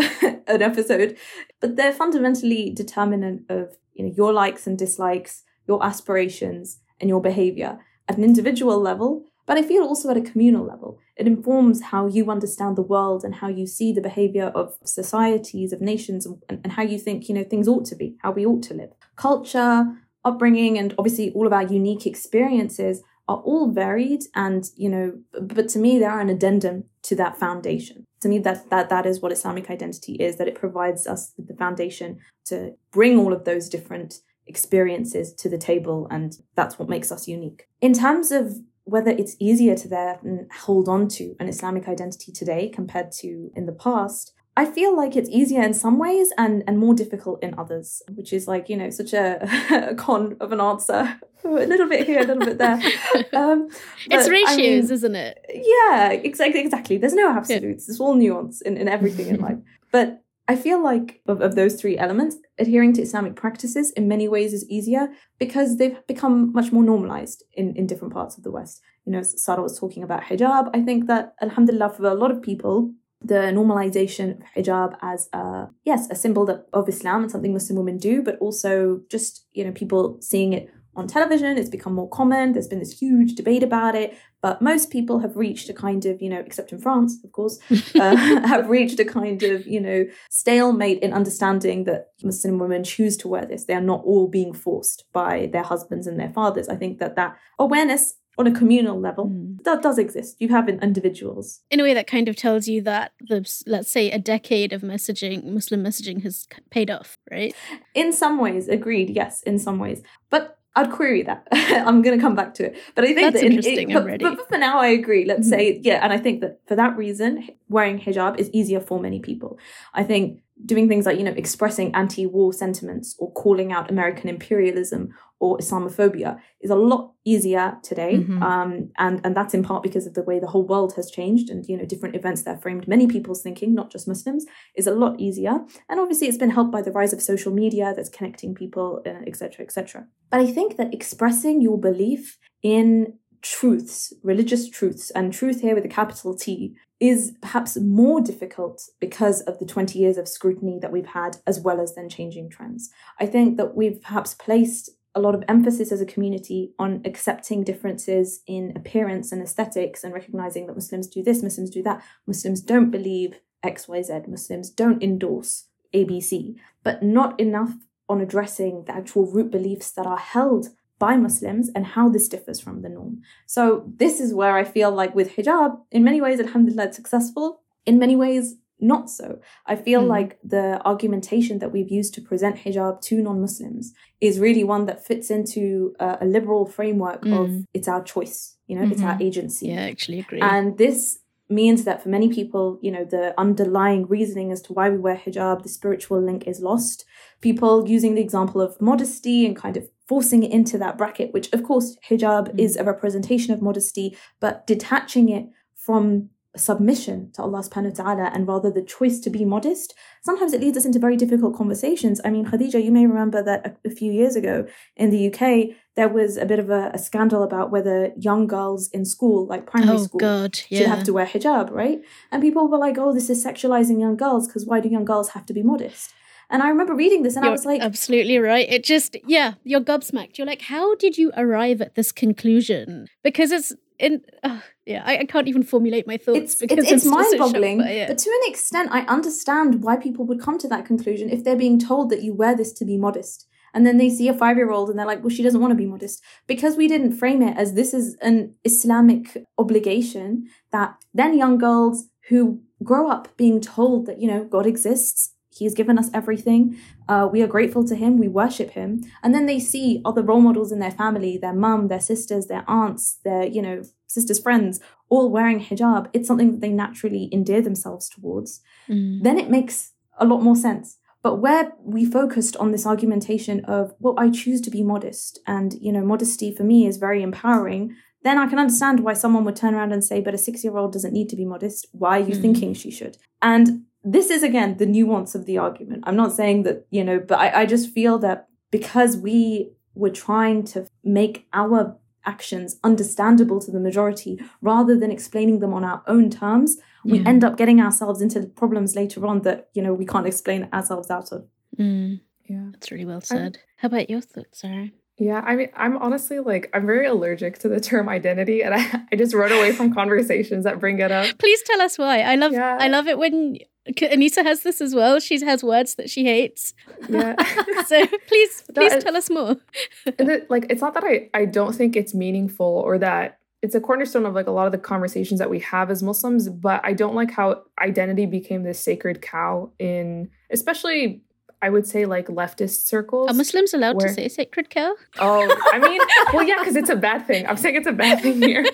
an episode, but they're fundamentally determinant of you know your likes and dislikes, your aspirations, and your behavior at an individual level. But I feel also at a communal level. It informs how you understand the world and how you see the behavior of societies, of nations, and, and how you think, you know, things ought to be, how we ought to live. Culture, upbringing, and obviously all of our unique experiences are all varied and, you know, but to me, they're an addendum to that foundation. To me, that that that is what Islamic identity is, that it provides us with the foundation to bring all of those different experiences to the table, and that's what makes us unique. In terms of whether it's easier to then hold on to an Islamic identity today compared to in the past, I feel like it's easier in some ways and, and more difficult in others, which is like, you know, such a, a con of an answer. a little bit here, a little bit there. Um, it's but, I ratios, mean, isn't it? yeah, exactly, exactly. There's no absolutes. It's all nuance in, in everything in life. But I feel like of, of those three elements, adhering to Islamic practices in many ways is easier because they've become much more normalized in, in different parts of the West. You know, Sarah was talking about hijab. I think that, alhamdulillah, for a lot of people, the normalization of hijab as a yes a symbol of Islam and something Muslim women do, but also just you know people seeing it on television, it's become more common. There's been this huge debate about it, but most people have reached a kind of, you know, except in France, of course, uh, have reached a kind of, you know, stalemate in understanding that Muslim women choose to wear this. They are not all being forced by their husbands and their fathers. I think that that awareness on a communal level mm. that does exist you have in individuals in a way that kind of tells you that the let's say a decade of messaging muslim messaging has paid off right in some ways agreed yes in some ways but I'd query that. I'm going to come back to it, but I think That's that interesting. It, but, but, for now, I agree. Let's mm-hmm. say yeah, and I think that for that reason, wearing hijab is easier for many people. I think doing things like you know expressing anti-war sentiments or calling out American imperialism or Islamophobia is a lot easier today, mm-hmm. um, and and that's in part because of the way the whole world has changed and you know different events that framed many people's thinking, not just Muslims, is a lot easier. And obviously, it's been helped by the rise of social media that's connecting people, etc., uh, etc. Et but I think that expressing your belief in truths, religious truths, and truth here with a capital T, is perhaps more difficult because of the 20 years of scrutiny that we've had, as well as then changing trends. I think that we've perhaps placed a lot of emphasis as a community on accepting differences in appearance and aesthetics and recognizing that Muslims do this, Muslims do that, Muslims don't believe XYZ, Muslims don't endorse ABC, but not enough on addressing the actual root beliefs that are held by Muslims and how this differs from the norm. So this is where I feel like with hijab, in many ways, alhamdulillah, it's successful. In many ways, not so. I feel mm. like the argumentation that we've used to present hijab to non-Muslims is really one that fits into a, a liberal framework mm. of it's our choice, you know, mm-hmm. it's our mm-hmm. agency. Yeah, I actually agree. And this means that for many people, you know, the underlying reasoning as to why we wear hijab, the spiritual link is lost. People using the example of modesty and kind of forcing it into that bracket, which of course hijab mm. is a representation of modesty, but detaching it from submission to Allah subhanahu wa ta'ala and rather the choice to be modest, sometimes it leads us into very difficult conversations. I mean, Khadija, you may remember that a, a few years ago in the UK, there was a bit of a, a, scandal about whether young girls in school, like primary oh, school, God, yeah. should have to wear hijab, right? And people were like, oh, this is sexualizing young girls because why do young girls have to be modest? And I remember reading this and you're I was like, absolutely right. It just, yeah, you're gobsmacked. You're like, how did you arrive at this conclusion? Because it's in, uh, yeah, I, I, can't even formulate my thoughts it's, because it's, it's, mind boggling. But, but to an extent, I understand why people would come to that conclusion if they're being told that you wear this to be modest. And then they see a five year old and they're like, well, she doesn't want to be modest. Because we didn't frame it as this is an Islamic obligation that then young girls who grow up being told that, you know, God exists, He's given us everything. Uh, we are grateful to him. We worship him. And then they see other role models in their family, their mum, their sisters, their aunts, their, you know, sisters' friends, all wearing hijab. It's something that they naturally endear themselves towards. Mm. Then it makes a lot more sense. But where we focused on this argumentation of, well, I choose to be modest, and, you know, modesty for me is very empowering, then I can understand why someone would turn around and say, but a six year old doesn't need to be modest. Why are you mm. thinking she should? And this is again the nuance of the argument. I'm not saying that, you know, but I, I just feel that because we were trying to make our actions understandable to the majority rather than explaining them on our own terms, we yeah. end up getting ourselves into problems later on that, you know, we can't explain ourselves out of. Mm. Yeah. That's really well said. I'm, How about your thoughts, Sarah? Yeah, I mean, I'm honestly like, I'm very allergic to the term identity, and I, I just run away from conversations that bring it up. Please tell us why. I love, yeah. I love it when Anisa has this as well. She has words that she hates. Yeah. so please, please tell us more. it, like, it's not that I, I don't think it's meaningful or that it's a cornerstone of like a lot of the conversations that we have as Muslims, but I don't like how identity became this sacred cow in, especially I would say like leftist circles. Are Muslims allowed where... to say sacred cow? Oh, I mean, well, yeah, because it's a bad thing. I'm saying it's a bad thing here.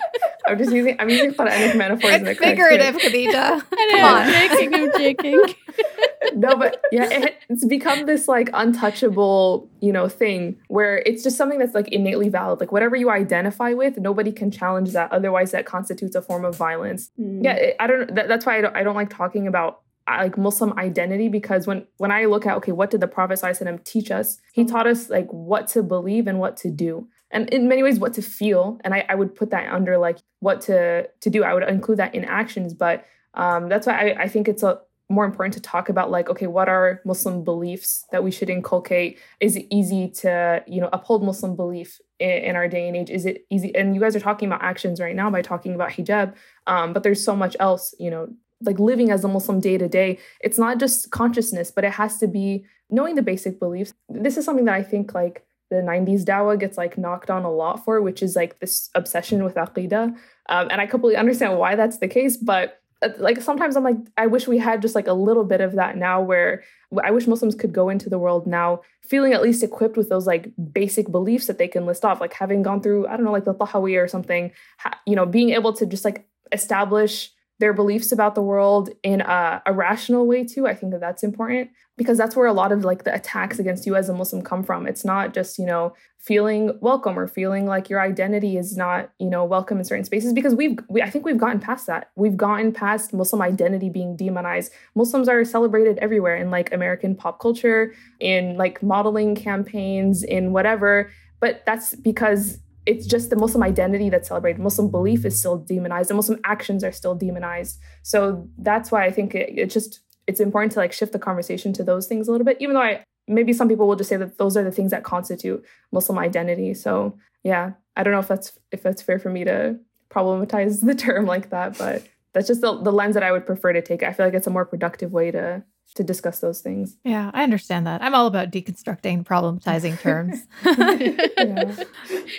I'm just using. I'm using Quranic metaphors. It's figurative, Khadija. Come on, I'm joking. I'm joking. no, but yeah, it, it's become this like untouchable, you know, thing where it's just something that's like innately valid. Like whatever you identify with, nobody can challenge that. Otherwise, that constitutes a form of violence. Mm. Yeah, it, I don't. That, that's why I don't, I don't like talking about like Muslim identity because when when I look at okay, what did the Prophet ﷺ teach us? He taught us like what to believe and what to do. And in many ways what to feel. And I, I would put that under like what to to do. I would include that in actions. But um, that's why I, I think it's a more important to talk about like okay what are muslim beliefs that we should inculcate is it easy to you know uphold muslim belief in, in, our day and age? Is it easy? And you guys are talking about actions right now by talking about hijab, um, but there's so much else, you know, like living as a Muslim day to day. It's not just consciousness, but it has to be knowing the basic beliefs. This is something that I think like the 90s dawah gets like knocked on a lot for, which is like this obsession with aqidah. Um, and I completely understand why that's the case, but uh, like sometimes I'm like, I wish we had just like a little bit of that now where I wish Muslims could go into the world now feeling at least equipped with those like basic beliefs that they can list off, like having gone through, I don't know, like the Tahawi or something, ha- you know, being able to just like establish their beliefs about the world in a, a, rational way too i think that that's important because that's where a lot of like the attacks against you as a muslim come from. It's not just you know feeling welcome or feeling like your identity is not you know welcome in certain spaces because we've we, i think we've gotten past that. We've gotten past muslim identity being demonized. Muslims are celebrated everywhere in like american pop culture in like modeling campaigns in whatever but that's because it's just the Muslim identity that's celebrated. Muslim belief is still demonized, and Muslim actions are still demonized. So that's why I think it, it just it's important to like shift the conversation to those things a little bit. Even though I maybe some people will just say that those are the things that constitute Muslim identity. So yeah, I don't know if that's if that's fair for me to problematize the term like that, but that's just the, the lens that I would prefer to take. I feel like it's a more productive way to to discuss those things. Yeah, I understand that. I'm all about deconstructing, problematizing terms.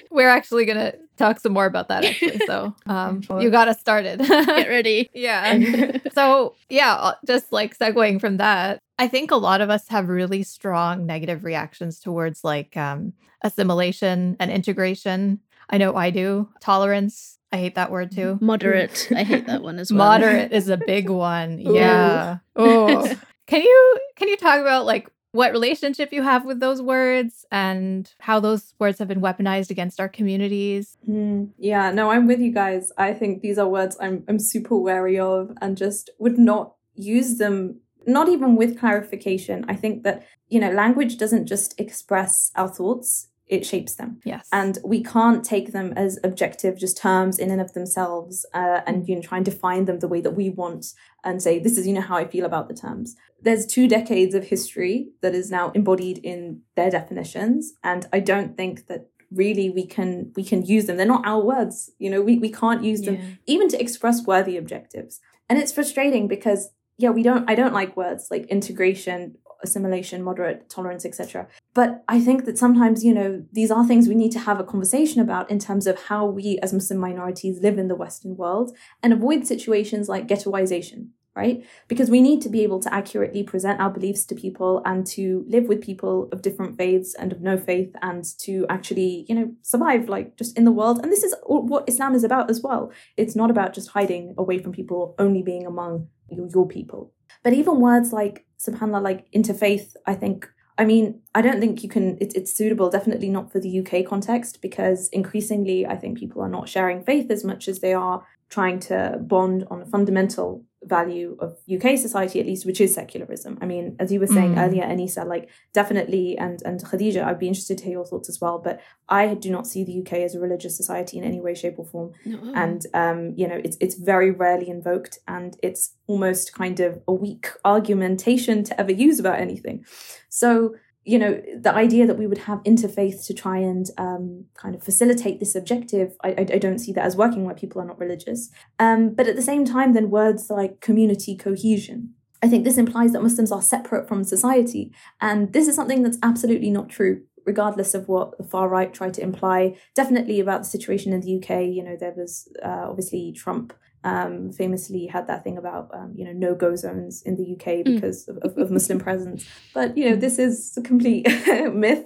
We're actually going to talk some more about that actually. So, um, you got us started. Get ready. yeah. so, yeah, uh, just like segueing from that, I think a lot of us have really strong negative reactions towards like um, assimilation and integration. I know I do. Tolerance, I hate that word too. Moderate. I hate that one as well. Moderate is a big one. Yeah. Oh. Can you can you talk about like what relationship you have with those words and how those words have been weaponized against our communities? Mm, yeah, no, I'm with you guys. I think these are words I'm I'm super wary of and just would not use them not even with clarification. I think that, you know, language doesn't just express our thoughts, it shapes them. Yes. And we can't take them as objective, just terms in and of themselves, uh, and you know try and define them the way that we want and say this is you know how I feel about the terms. There's two decades of history that is now embodied in their definitions, and I don't think that really we can we can use them. They're not our words, you know. We we can't use them yeah. even to express worthy objectives, and it's frustrating because yeah we don't i don't like words like integration assimilation, moderate tolerance, etc. But I think that sometimes, you know, these are things we need to have a conversation about in terms of how we as Muslim minorities live in the Western world and avoid situations like ghettoization, right? Because we need to be able to accurately present our beliefs to people and to live with people of different faiths and of no faith and to actually, you know, survive like just in the world. And this is what Islam is about as well. It's not about just hiding away from people, only being among your people. But even words like subhanallah like interfaith i think i mean i don't think you can it, it's suitable definitely not for the uk context because increasingly i think people are not sharing faith as much as they are trying to bond on a fundamental value of UK society, at least, which is secularism. I mean, as you were saying mm. earlier, Anisa, like definitely, and and Khadija, I'd be interested to hear your thoughts as well. But I do not see the UK as a religious society in any way, shape, or form. No. And um, you know, it's it's very rarely invoked, and it's almost kind of a weak argumentation to ever use about anything. So you know the idea that we would have interfaith to try and um, kind of facilitate this objective I, I, I, don't see that as working where people are not religious. Um, but at the same time then words like community cohesion i think this implies that muslims are separate from society. And this is something that's absolutely not true regardless of what the far right try to imply. Definitely about the situation in the uk you know there was uh, obviously trump um, famously had that thing about um, you know no go zones in the UK mm. because mm. of, of, of, Muslim presence. But you know this is a complete myth.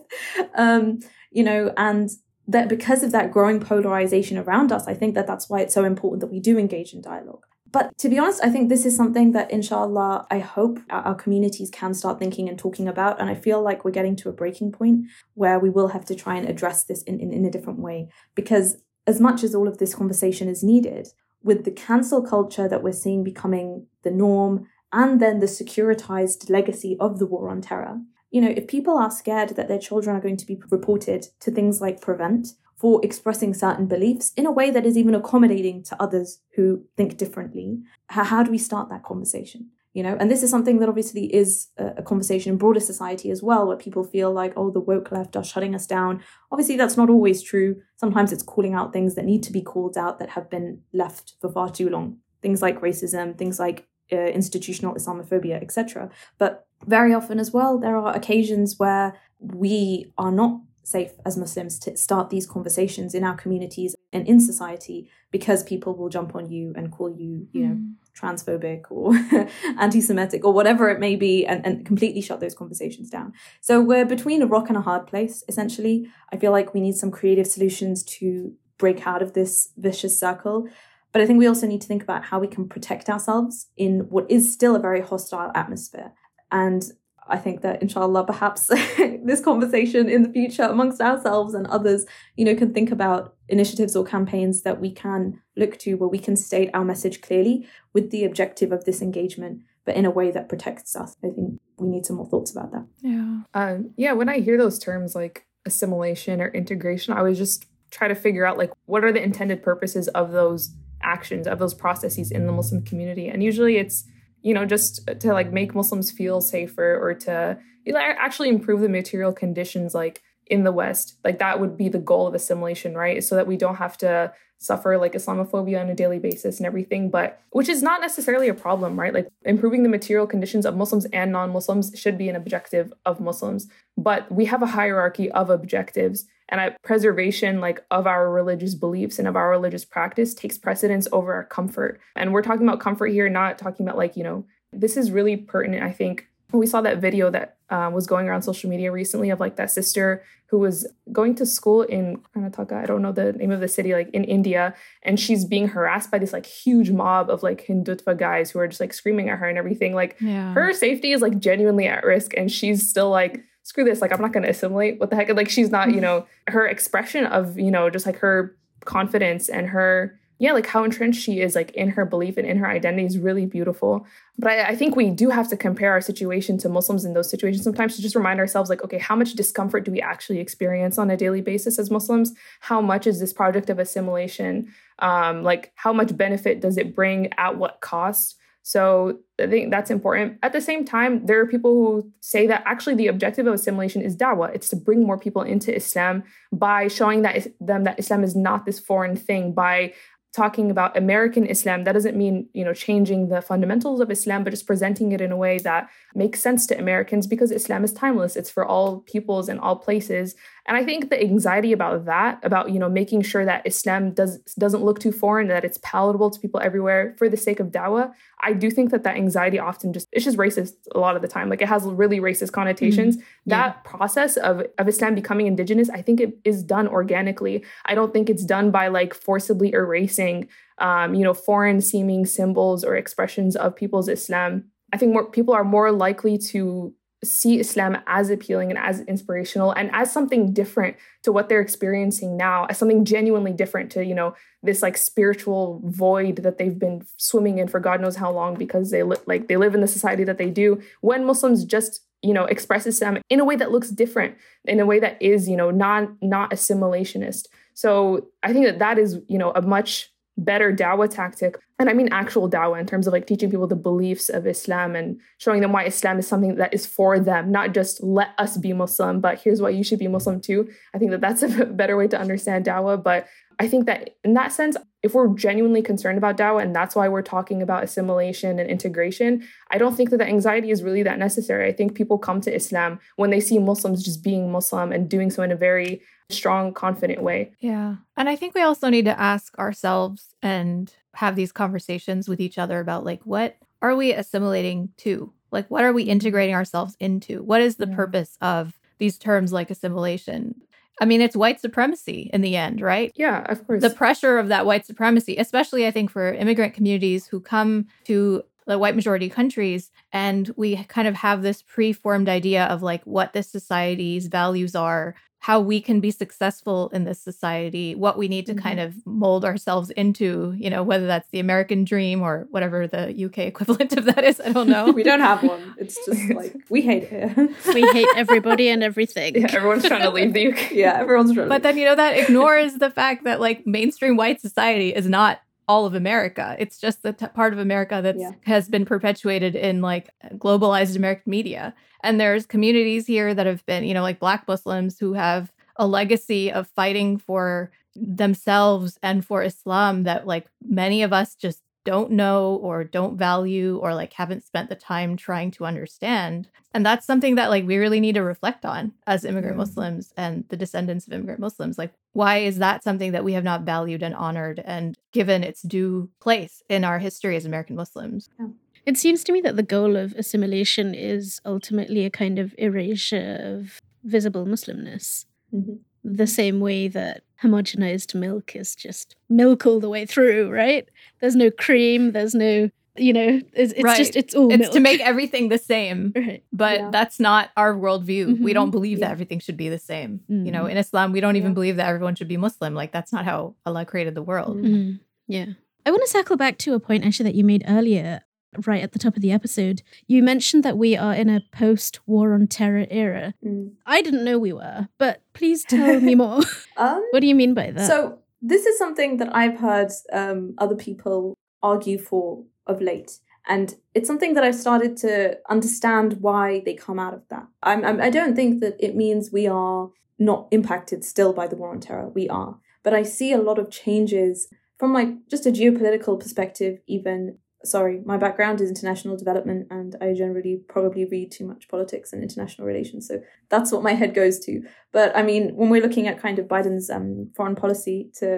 Um, you know, and that because of that growing polarization around us, I think that that's why it's so important that we do engage in dialogue. But to be honest, I think this is something that, inshallah, I hope our communities can start thinking and talking about. And I feel like we're getting to a breaking point where we will have to try and address this in, in, in a different way. Because as much as all of this conversation is needed, with the cancel culture that we're seeing becoming the norm and then the securitized legacy of the war on terror. You know, if people are scared that their children are going to be reported to things like Prevent for expressing certain beliefs in a way that is even accommodating to others who think differently, how, do we start that conversation? You know and this is something that obviously is a, conversation in broader society as well where people feel like oh the woke left are shutting us down. Obviously that's not always true. Sometimes it's calling out things that need to be called out that have been left for far too long. Things like racism things like uh, institutional islamophobia etc but very often as well there are occasions where we are not safe as muslims to start these conversations in our communities and in society because people will jump on you and call you you know mm transphobic or anti-Semitic or whatever it may be, and, and completely shut those conversations down. So we're between a rock and a hard place, essentially. I feel like we need some creative solutions to break out of this vicious circle. But I think we also need to think about how we can protect ourselves in what is still a very hostile atmosphere. And I think that inshallah, perhaps this conversation in the future amongst ourselves and others, you know, can think about initiatives or campaigns that we can look to where we can state our message clearly with the objective of this engagement, but in a way that protects us. I think we need some more thoughts about that. Yeah. Um, yeah. When I hear those terms like assimilation or integration, I would just try to figure out like what are the intended purposes of those actions, of those processes in the Muslim community. And usually it's you know, just to like make Muslims feel safer or to you know, actually improve the material conditions like in the West. Like that would be the goal of assimilation, right? So that we don't have to suffer like Islamophobia on a daily basis and everything, but which is not necessarily a problem, right? Like improving the material conditions of Muslims and non Muslims should be an objective of Muslims. But we have a hierarchy of objectives and a preservation like of our religious beliefs and of our religious practice takes precedence over our comfort. And we're talking about comfort here, not talking about like, you know, this is really pertinent, I think, we saw that video that uh, was going around social media recently of like that sister who was going to school in Karnataka. I don't know the name of the city, like in India, and she's being harassed by this like huge mob of like Hindutva guys who are just like screaming at her and everything. Like yeah. her safety is like genuinely at risk, and she's still like, screw this, like I'm not gonna assimilate. What the heck? Like she's not, you know, her expression of you know just like her confidence and her yeah, like how entrenched she is like in her belief and in her identity is really beautiful. But I, I, think we do have to compare our situation to Muslims in those situations sometimes to just remind ourselves, like, okay, how much discomfort do we actually experience on a daily basis as Muslims? How much is this project of assimilation? Um, like, how much benefit does it bring at what cost? So I think that's important. At the same time, there are people who say that actually the objective of assimilation is dawah. It's to bring more people into Islam by showing that them that Islam is not this foreign thing, by talking about American Islam, that doesn't mean, you know, changing the fundamentals of Islam, but just presenting it in a way that makes sense to Americans because Islam is timeless. It's for all peoples and all places. And I think the anxiety about that, about you know making sure that Islam does doesn't look too foreign, that it's palatable to people everywhere for the sake of dawah, I do think that that anxiety often just it's just racist a lot of the time. Like it has really racist connotations. Mm-hmm. Yeah. That process of of Islam becoming indigenous, I think it is done organically. I don't think it's done by like forcibly erasing um, you know foreign seeming symbols or expressions of people's Islam. I think more people are more likely to see Islam as appealing and as inspirational and as something different to what they're experiencing now, as something genuinely different to, you know, this like spiritual void that they've been swimming in for God knows how long because they li- like they live in the society that they do. When Muslims just you know express Islam in a way that looks different, in a way that is you know not not assimilationist. So I think that that is you know a much better dawah tactic and i mean actual dawah in terms of like teaching people the beliefs of islam and showing them why islam is something that is for them not just let us be muslim but here's why you should be muslim too. I think that that's a better way to understand dawah but i think that in that sense if we're genuinely concerned about dawah and that's why we're talking about assimilation and integration i don't think that the anxiety is really that necessary i think people come to islam when they see muslims just being muslim and doing so in a very strong, confident way. Yeah. And I think we also need to ask ourselves and have these conversations with each other about like, what are we assimilating to? Like, what are we integrating ourselves into? What is the yeah. purpose of these terms like assimilation? I mean, it's white supremacy in the end, right? Yeah, of course. The pressure of that white supremacy, especially I think for immigrant communities who come to the white majority countries and we kind of have this preformed idea of like what this society's values are how we can be successful in this society, what we need to mm-hmm. kind of mold ourselves into, you know, whether that's the American dream or whatever the UK equivalent of that is. I don't know. we don't have one. It's just like we hate it. we hate everybody and everything. Yeah, everyone's trying to leave the UK. Yeah, everyone's trying. But then you know that ignores the fact that like mainstream white society is not all of America. It's just the t- part of America that Yeah. has been perpetuated in like globalized American media. And there's communities here that have been, you know, like Black Muslims who have a legacy of fighting for themselves and for Islam that like many of us just don't know or don't value or like haven't spent the time trying to understand. And that's something that like we really need to reflect on as immigrant Mhm. Muslims and the descendants of immigrant Muslims. Like why is that something that we have not valued and honored and given its due place in our history as American Muslims? It seems to me that the goal of assimilation is ultimately a kind of erasure of visible Muslimness. Mhm. The same way that homogenized milk is just milk all the way through, right? There's no cream, there's no, you know, it's, it's Right. just, it's all it's milk. to make everything the same. right. But Yeah. that's not our worldview. We Mhm. don't believe Yeah. that everything should be the same. You know, Mhm. in Islam, we don't even Yeah. believe that everyone should be Muslim. Like that's not how Allah created the world. Mm. Mhm. Yeah. I want to circle back to a point actually that you made earlier, right at the top of the episode. You mentioned that we are in a post war on terror era. Mm. I didn't know we were, but please tell me more. Um, what do you mean by that? So this is something that I've heard um, other people argue for of late, and it's something that I've started to understand why they come out of that. I'm, I'm, I don't think that it means we are not impacted still by the war on terror. We are, but I see a lot of changes from like just a geopolitical perspective, even. Sorry, my background is international development, and I generally probably read too much politics and international relations. So that's what my head goes to. But I mean, when we're looking at kind of Biden's um, foreign policy to,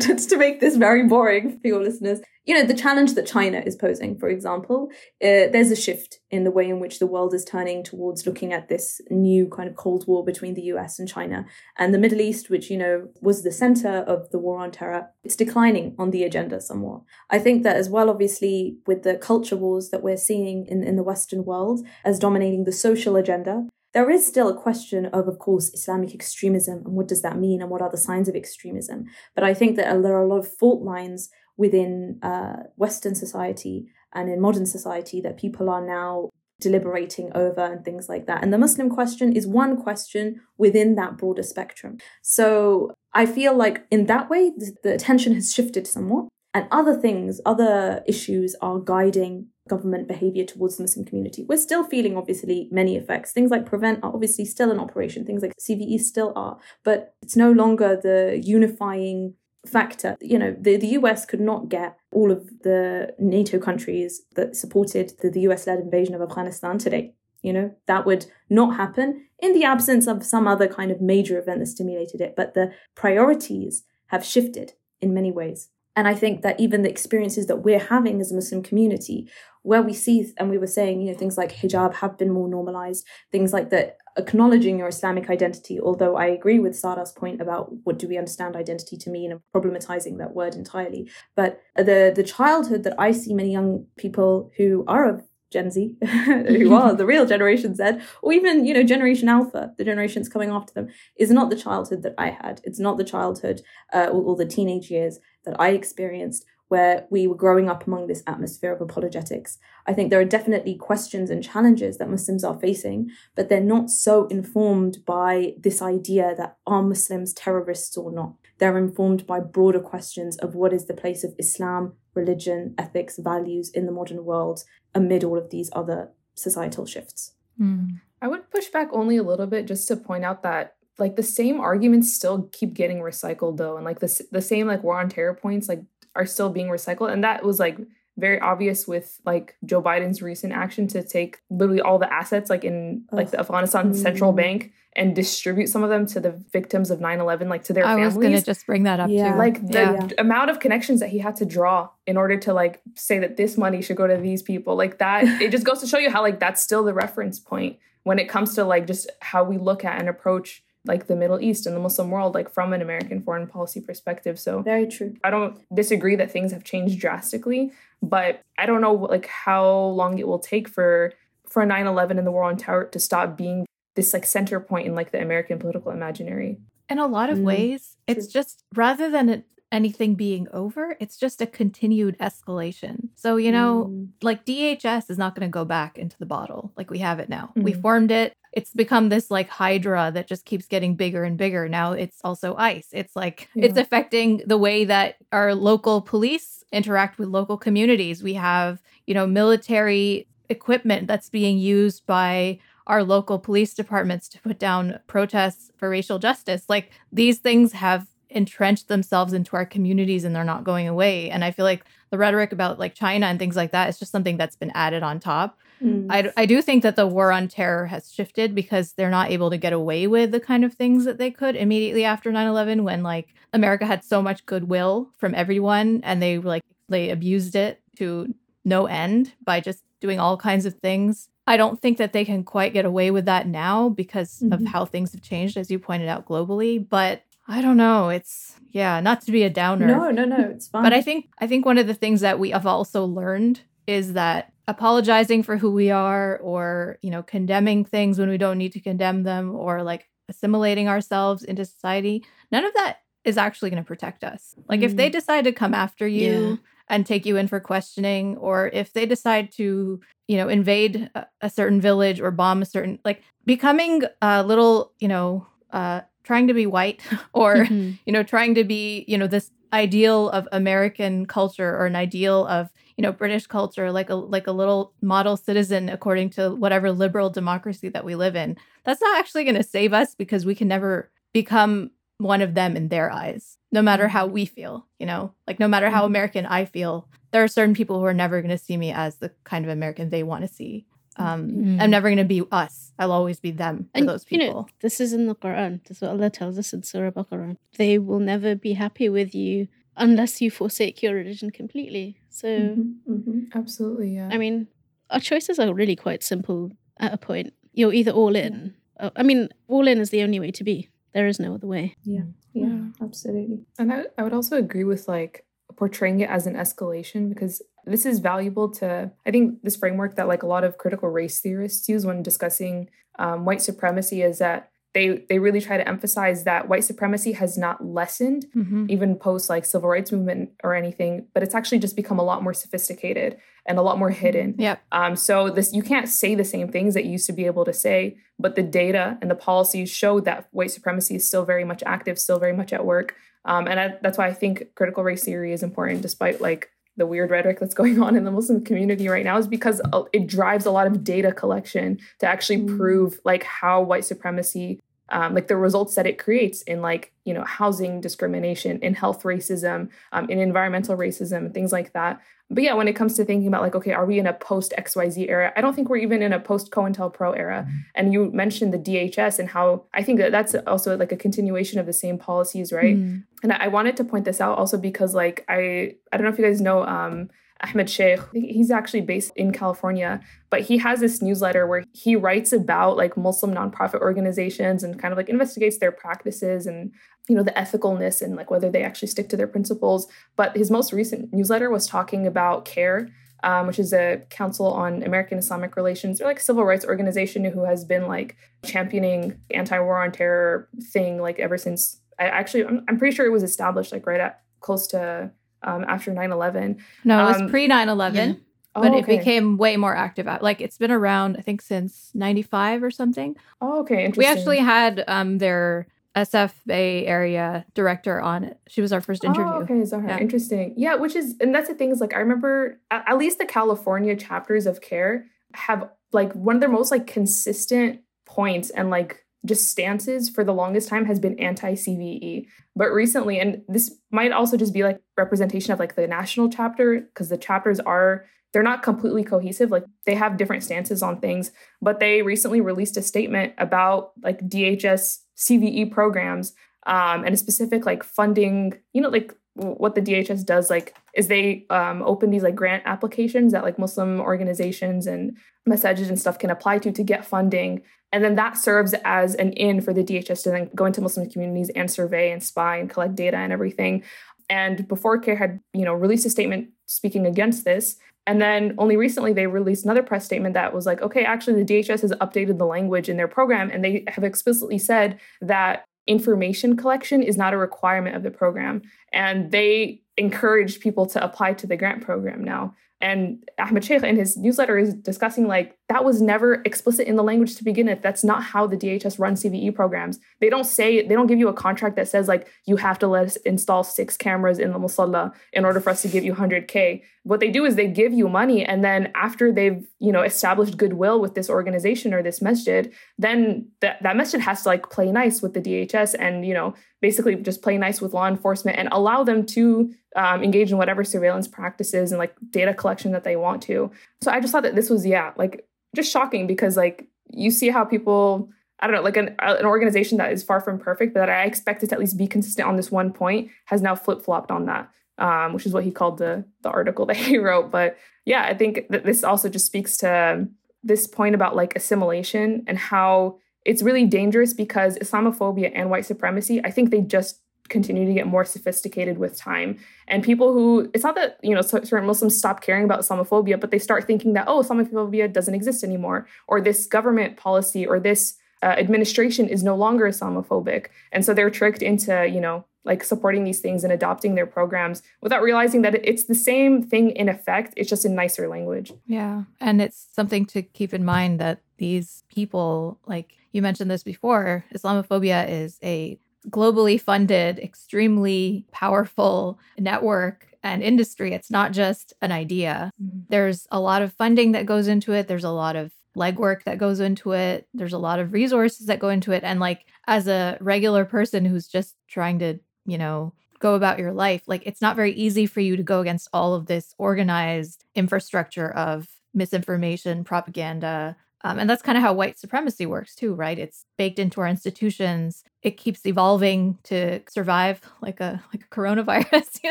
to make this very boring for your listeners, you know, the challenge that China is posing, for example, uh, there's a shift in the way in which the world is turning towards looking at this new kind of Cold War between the US and China and the Middle East, which you know was the center of the war on terror. It's declining on the agenda somewhat. I think that as well, obviously, with the culture wars that we're seeing in, in the Western world as dominating the social agenda, there is still a question of, of course, Islamic extremism and what does that mean and what are the signs of extremism. But I think that there are a lot of fault lines within uh, Western society and in modern society that people are now deliberating over and things like that. And the Muslim question is one question within that broader spectrum. So I feel like in that way, the, the attention has shifted somewhat. And other things, other issues are guiding government behavior towards the Muslim community. We're still feeling, obviously, many effects. Things like Prevent are obviously still in operation, things like CVE still are, but it's no longer the unifying factor. You know, the, the US could not get all of the NATO countries that supported the, the US led invasion of Afghanistan today. You know, that would not happen in the absence of some other kind of major event that stimulated it. But the priorities have shifted in many ways. And I think that even the experiences that we're having as a Muslim community, where we see, and we were saying, you know, things like hijab have been more normalized, things like that, acknowledging your Islamic identity. Although I agree with Sarah's point about what do we understand identity to mean and problematizing that word entirely. But the the childhood that I see many young people who are of Gen Z, who are the real Generation Z, or even, you know, Generation Alpha, the generations coming after them, is not the childhood that I had. It's not the childhood uh, or, or the teenage years that I experienced where we were growing up among this atmosphere of apologetics. I think there are definitely questions and challenges that Muslims are facing, but they're not so informed by this idea that are Muslims terrorists or not. They're informed by broader questions of what is the place of Islam, religion, ethics, values in the modern world amid all of these other societal shifts. Hmm. I would push back only a little bit just to point out that like the same arguments still keep getting recycled though and like the the same like war on terror points like are still being recycled and that was like very obvious with like Joe Biden's recent action to take literally all the assets like in like the Afghanistan central Mm. bank and distribute some of them to the victims of 9/11 like to their I families was going to just bring that up Yeah. too. like the yeah. Yeah. amount of connections that he had to draw in order to like say that this money should go to these people like that it just goes to show you how like that's still the reference point when it comes to like just how we look at and approach like the middle east and the muslim world like from an american foreign policy perspective so Very true. i don't disagree that things have changed drastically but i don't know like how long it will take for for 9-11 and the war on terror to stop being this like center point in like the american political imaginary In a lot of Mm, ways, it's true. just rather than it, anything being over, it's just a continued escalation. So, you know, Mm. like DHS is not going to go back into the bottle like we have it now. We Mhm. formed it. It's become this like hydra that just keeps getting bigger and bigger. Now it's also ICE. It's like Yeah. it's affecting the way that our local police interact with local communities. We have, you know, military equipment that's being used by our local police departments to put down protests for racial justice. Like these things have entrenched themselves into our communities and they're not going away. And I feel like the rhetoric about like China and things like that is just something that's been added on top. Mm. I, I do think that the war on terror has shifted because they're not able to get away with the kind of things that they could immediately after 9-11 when like america had so much goodwill from everyone and they like they abused it to no end by just doing all kinds of things i don't think that they can quite get away with that now because of Mhm. how things have changed as you pointed out globally but i don't know it's yeah not to be a downer no, no, no, it's fine. but I think I think one of the things that we have also learned is that apologizing for who we are or, you know, condemning things when we don't need to condemn them or like assimilating ourselves into society, none of that is actually going to protect us. Like if they decide to come after you Yeah. and take you in for questioning or if they decide to, you know, invade a, a certain village or bomb a certain like becoming a little, you know, uh trying to be white or Mhm. you know, trying to be, you know, this ideal of American culture or an ideal of, you know, British culture, like a like a little model citizen according to whatever liberal democracy that we live in. That's not actually going to save us because we can never become one of them in their eyes, no matter how we feel, you know, like no matter how Mhm. American I feel, there are certain people who are never going to see me as the kind of American they want to see. Um, Mm. I'm never going to be us. I'll always be them for And those you people. know, this is in the Quran. This is what Allah tells us in Surah Baqarah. They will never be happy with you unless you forsake your religion completely. So, Mhm, mhm. Absolutely, yeah. I mean, our choices are really quite simple at a point. You're either all in. uh, I mean, all in is the only way to be. There is no other way. Yeah, Yeah. absolutely. And I, I would also agree with like portraying it as an escalation because this is valuable to, I think, this framework that like a lot of critical race theorists use when discussing um, white supremacy is that they they really try to emphasize that white supremacy has not lessened Mhm. even post like civil rights movement or anything, but it's actually just become a lot more sophisticated and a lot more hidden. Yep. Um, so this you can't say the same things that you used to be able to say, but the data and the policies show that white supremacy is still very much active, still very much at work. Um, and I, that's why I think critical race theory is important, despite like the weird rhetoric that's going on in the Muslim community right now, is because uh, it drives a lot of data collection to actually Mm. prove like how white supremacy um, like the results that it creates in like you know housing discrimination in health racism um, in environmental racism and things like that. But yeah when it comes to thinking about like okay are we in a post xyz era? I don't think we're even in a post cointelpro era. And you mentioned the dhs and how i think that that's also like a continuation of the same policies right? Mm. and I I wanted to point this out also because like I I don't know if you guys know um Ahmed Sheikh. He's actually based in California, but he has this newsletter where he writes about like Muslim nonprofit organizations and kind of like investigates their practices and you know the ethicalness and like whether they actually stick to their principles. But his most recent newsletter was talking about CAIR, um, which is a Council on American Islamic Relations. They're like civil rights organization who has been like championing anti-war on terror thing like ever since. I actually I'm, I'm pretty sure it was established like right at close to um, after 9-11 No, it was Um, pre 9 11. yeah. oh, but it became way more active. Like it's been around, I think, since '95 or something. oh okay interesting We actually had um their SF Bay area director on it. She was our first interview. Oh, okay, Zahra. Yeah. Interesting. Yeah, which is, and that's the thing is like, I remember at, at least the California chapters of CAIR have like one of their most like consistent points and like just stances for the longest time has been anti CVE. But recently, and this might also just be like representation of like the national chapter because the chapters are they're not completely cohesive like they have different stances on things but they recently released a statement about like dhs cve programs um, and a specific like funding you know like what the dhs does like is they um, open these like grant applications that like muslim organizations and messages and stuff can apply to to get funding and then that serves as an in for the dhs to then go into muslim communities and survey and spy and collect data and everything and before CAIR had you know released a statement speaking against this and then only recently they released another press statement that was like, okay, actually the DHS has updated the language in their program and they have explicitly said that information collection is not a requirement of the program. And they encourage people to apply to the grant program now. And Ahmed Sheikh in his newsletter is discussing like that was never explicit in the language to begin with. That's not how the DHS runs CVE programs. They don't say they don't give you a contract that says like you have to let us install six cameras in the musalla in order for us to give you 100k. What they do is they give you money and then after they've, you know, established goodwill with this organization or this masjid, then that that masjid has to like play nice with the DHS and, you know, basically just play nice with law enforcement and allow them to um, engage in whatever surveillance practices and like data collection that they want to. So I just thought that this was, yeah, like just shocking because like you see how people, I don't know, like an, an organization that is far from perfect, but that I expected to at least be consistent on this one point has now flip flopped on that. Um, which is what he called the the article that he wrote. But yeah, I think that this also just speaks to this point about like assimilation and how it's really dangerous because Islamophobia and white supremacy, I think they just continue to get more sophisticated with time. And people who, it's not that, you know, certain Muslims stop caring about Islamophobia, but they start thinking that, oh, Islamophobia doesn't exist anymore, or this government policy or this uh, administration is no longer Islamophobic. And so they're tricked into, you know, like supporting these things and adopting their programs without realizing that it's the same thing in effect. It's just in nicer language. Yeah. And it's something to keep in mind that these people, like you mentioned this before, Islamophobia is a globally funded, extremely powerful network and industry. It's not just an idea. Mm-hmm. There's a lot of funding that goes into it. There's a lot of legwork that goes into it. There's a lot of resources that go into it. And like as a regular person who's just trying to, you know, go about your life, like it's not very easy for you to go against all of this organized infrastructure of misinformation, propaganda, um, and that's kind of how white supremacy works too, right? It's baked into our institutions. It keeps evolving to survive like a like a coronavirus, you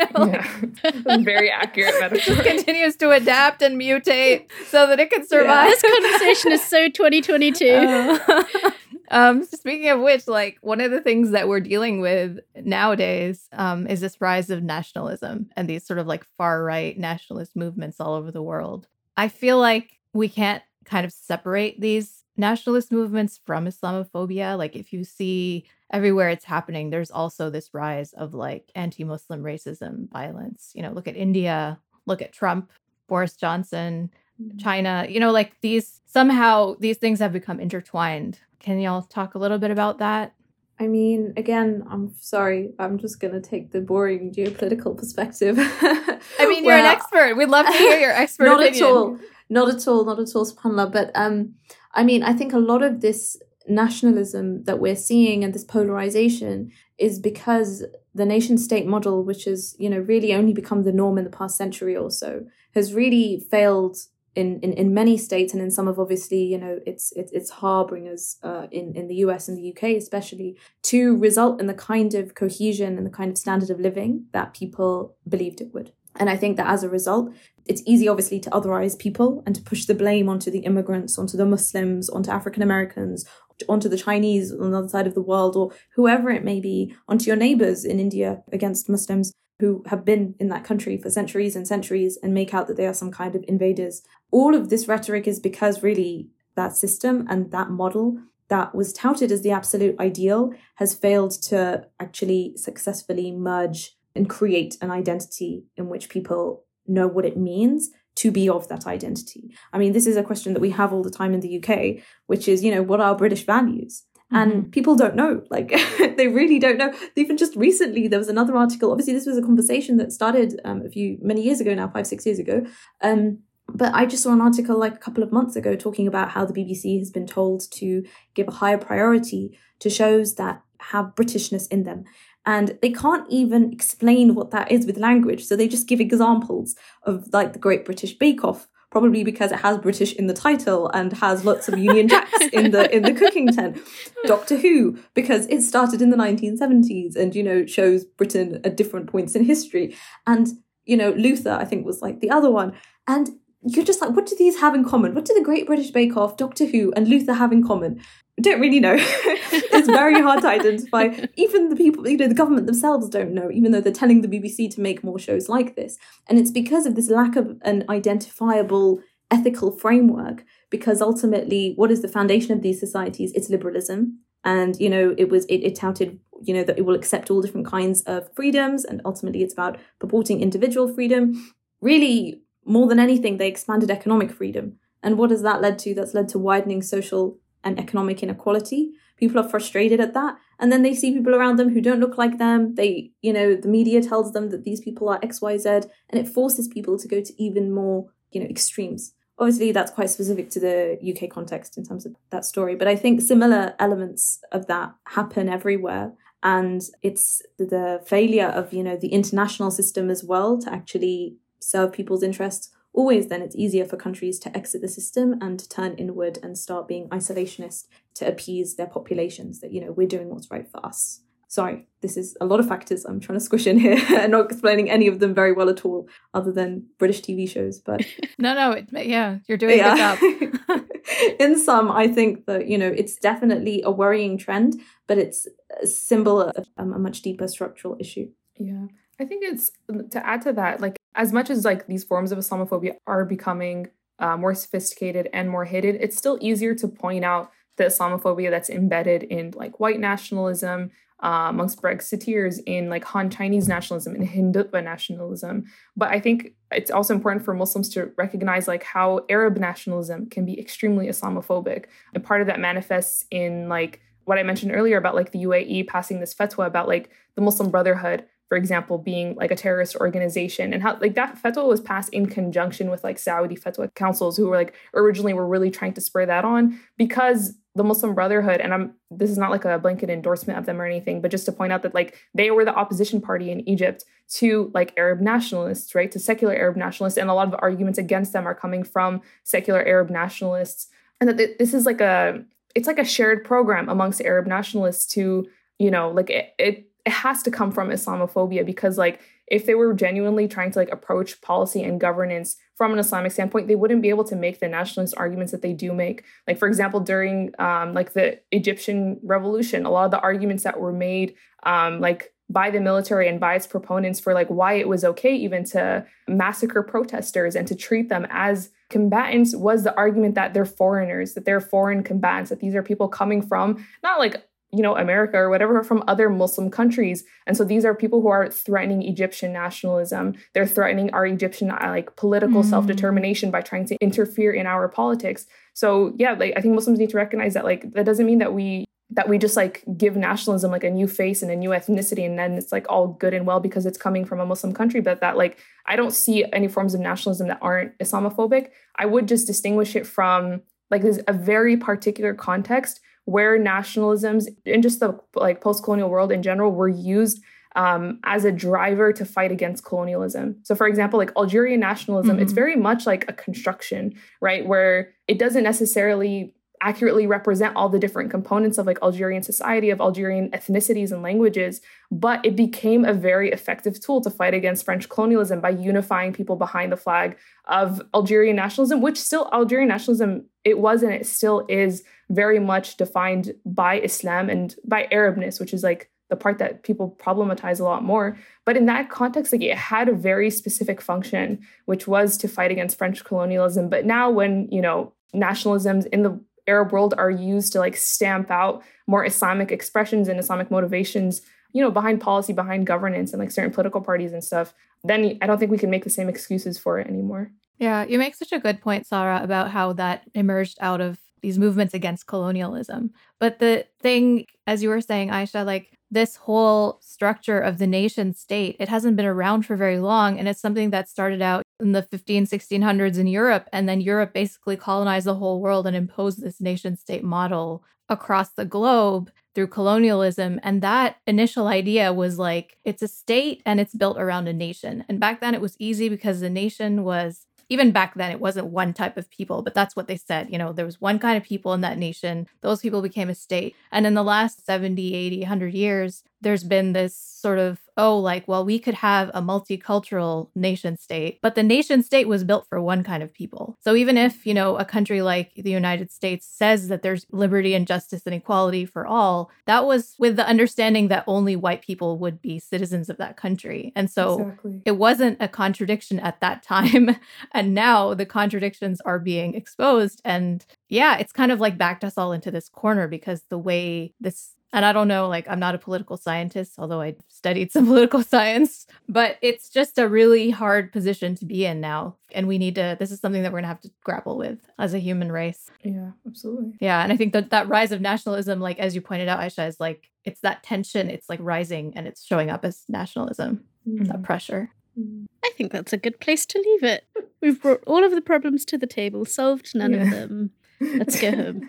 know. Yeah. Very accurate metaphor. It continues to adapt and mutate so that it can survive. Yeah. This conversation is so 2022. Uh, um, speaking of which, like one of the things that we're dealing with nowadays um, is this rise of nationalism and these sort of like far right nationalist movements all over the world. I feel like we can't kind of separate these nationalist movements from Islamophobia. Like if you see everywhere it's happening, there's also this rise of like anti-Muslim racism, violence. You know, look at India, look at Trump, Boris Johnson, mm-hmm. China. You know, like these somehow these things have become intertwined. Can y'all talk a little bit about that? I mean, again, I'm sorry. I'm just going to take the boring geopolitical perspective. I mean, you're an expert. We'd love to hear your expert not opinion. at all. Not at all. Not at all, subhanAllah. But um, I mean, I think a lot of this nationalism that we're seeing and this polarization is because the nation state model, which has, you know, really only become the norm in the past century or so, has really failed in, in, in many states and in some of obviously you know its its, its harbingers uh, in in the US and the UK especially to result in the kind of cohesion and the kind of standard of living that people believed it would. And I think that as a result, it's easy obviously to otherize people and to push the blame onto the immigrants, onto the Muslims, onto African Americans, onto the Chinese on the other side of the world, or whoever it may be, onto your neighbors in India against Muslims who have been in that country for centuries and centuries and make out that they are some kind of invaders. All of this rhetoric is because really that system and that model that was touted as the absolute ideal has failed to actually successfully merge and create an identity in which people know what it means to be of that identity. I mean, this is a question that we have all the time in the UK, which is, you know, what are British values? and mm-hmm. people don't know like they really don't know even just recently there was another article obviously this was a conversation that started um, a few many years ago now five six years ago um, but i just saw an article like a couple of months ago talking about how the bbc has been told to give a higher priority to shows that have britishness in them and they can't even explain what that is with language so they just give examples of like the great british bake off probably because it has British in the title and has lots of Union Jacks in the in the cooking tent. Doctor Who because it started in the 1970s and you know shows Britain at different points in history. And you know Luther I think was like the other one. And you're just like, what do these have in common? What do the Great British Bake Off, Doctor Who, and Luther have in common? Don't really know. it's very hard to identify. Even the people, you know, the government themselves don't know, even though they're telling the BBC to make more shows like this. And it's because of this lack of an identifiable ethical framework, because ultimately, what is the foundation of these societies? It's liberalism. And, you know, it was, it, it touted you know, that it will accept all different kinds of freedoms. And ultimately, it's about purporting individual freedom. Really, more than anything, they expanded economic freedom. And what has that led to? That's led to widening social and economic inequality. People are frustrated at that. And then they see people around them who don't look like them. They, you know, the media tells them that these people are XYZ, and it forces people to go to even more, you know, extremes. Obviously, that's quite specific to the UK context in terms of that story. But I think similar elements of that happen everywhere. And it's the failure of, you know, the international system as well to actually serve people's interests always then it's easier for countries to exit the system and to turn inward and start being isolationist to appease their populations that you know we're doing what's right for us. Sorry this is a lot of factors. I'm trying to squish in here and not explaining any of them very well at all other than british tv shows but no no it, yeah you're doing yeah. a good job. In some i think that you know it's definitely a worrying trend but it's a symbol of um, a much deeper structural issue. Yeah. I think it's to add to that, like as much as like these forms of Islamophobia are becoming uh, more sophisticated and more hidden, it's still easier to point out the Islamophobia that's embedded in like white nationalism, uh, amongst Brexiteers, in like Han Chinese nationalism and Hindutva nationalism. But I think it's also important for Muslims to recognize like how Arab nationalism can be extremely Islamophobic, and part of that manifests in like what I mentioned earlier about like the UAE passing this fatwa about like the Muslim Brotherhood for example, being like a terrorist organization and how like that fatwa was passed in conjunction with like Saudi fatwa councils who were like originally were really trying to spur that on because the Muslim Brotherhood, and I'm this is not like a blanket endorsement of them or anything, but just to point out that like they were the opposition party in Egypt to like Arab nationalists, right? To secular Arab nationalists, and a lot of arguments against them are coming from secular Arab nationalists, and that this is like a it's like a shared program amongst Arab nationalists to you know like it, it it has to come from Islamophobia because like if they were genuinely trying to like approach policy and governance from an Islamic standpoint, they wouldn't be able to make the nationalist arguments that they do make. Like for example, during um, like the Egyptian revolution, a lot of the arguments that were made um, like by the military and by its proponents for like why it was okay even to massacre protesters and to treat them as combatants was the argument that they're foreigners, that they're foreign combatants, that these are people coming from not like you know, America or whatever from other Muslim countries. And so these are people who are threatening Egyptian nationalism. They're threatening our Egyptian uh, like political mm. self-determination by trying to interfere in our politics. So yeah, like I think Muslims need to recognize that like that doesn't mean that we that we just like give nationalism like a new face and a new ethnicity and then it's like all good and well because it's coming from a muslim country but that like i don't see any forms of nationalism that aren't islamophobic i would just distinguish it from like there's a very particular context where nationalisms and just the like post-colonial world in general were used um, as a driver to fight against colonialism. So, for example, like Algerian nationalism, mm-hmm. it's very much like a construction, right? Where it doesn't necessarily accurately represent all the different components of like Algerian society, of Algerian ethnicities and languages, but it became a very effective tool to fight against French colonialism by unifying people behind the flag of Algerian nationalism, which still Algerian nationalism it was and it still is very much defined by Islam and by Arabness, which is like the part that people problematize a lot more. But in that context, like it had a very specific function, which was to fight against French colonialism. But now when, you know, nationalisms in the Arab world are used to like stamp out more Islamic expressions and Islamic motivations, you know, behind policy, behind governance and like certain political parties and stuff, then I don't think we can make the same excuses for it anymore. Yeah, you make such a good point, Sarah, about how that emerged out of these movements against colonialism. But the thing, as you were saying, Aisha, like this whole structure of the nation state, it hasn't been around for very long. And it's something that started out in the 15, 1600s in Europe. And then Europe basically colonized the whole world and imposed this nation state model across the globe through colonialism. And that initial idea was like, it's a state and it's built around a nation. And back then it was easy because the nation was even back then it wasn't one type of people but that's what they said you know there was one kind of people in that nation those people became a state and in the last 70 80 100 years there's been this sort of oh like well we could have a multicultural nation state but the nation state was built for one kind of people. So even if you know a country like the united states says that there's liberty and justice and equality for all that was with the understanding that only white people would be citizens of that country. And so exactly. it wasn't a contradiction at that time. And now the contradictions are being exposed. And yeah it's kind of like backed us all into this corner because the way this and I don't know, like, I'm not a political scientist, although I studied some political science, but it's just a really hard position to be in now. And we need to, this is something that we're going to have to grapple with as a human race. Yeah, absolutely. Yeah. And I think that that rise of nationalism, like, as you pointed out, Aisha, is like, it's that tension, it's like rising and it's showing up as nationalism, that mm-hmm. pressure. Mm-hmm. I think that's a good place to leave it. We've brought all of the problems to the table, solved none Yeah. of them. Let's go home.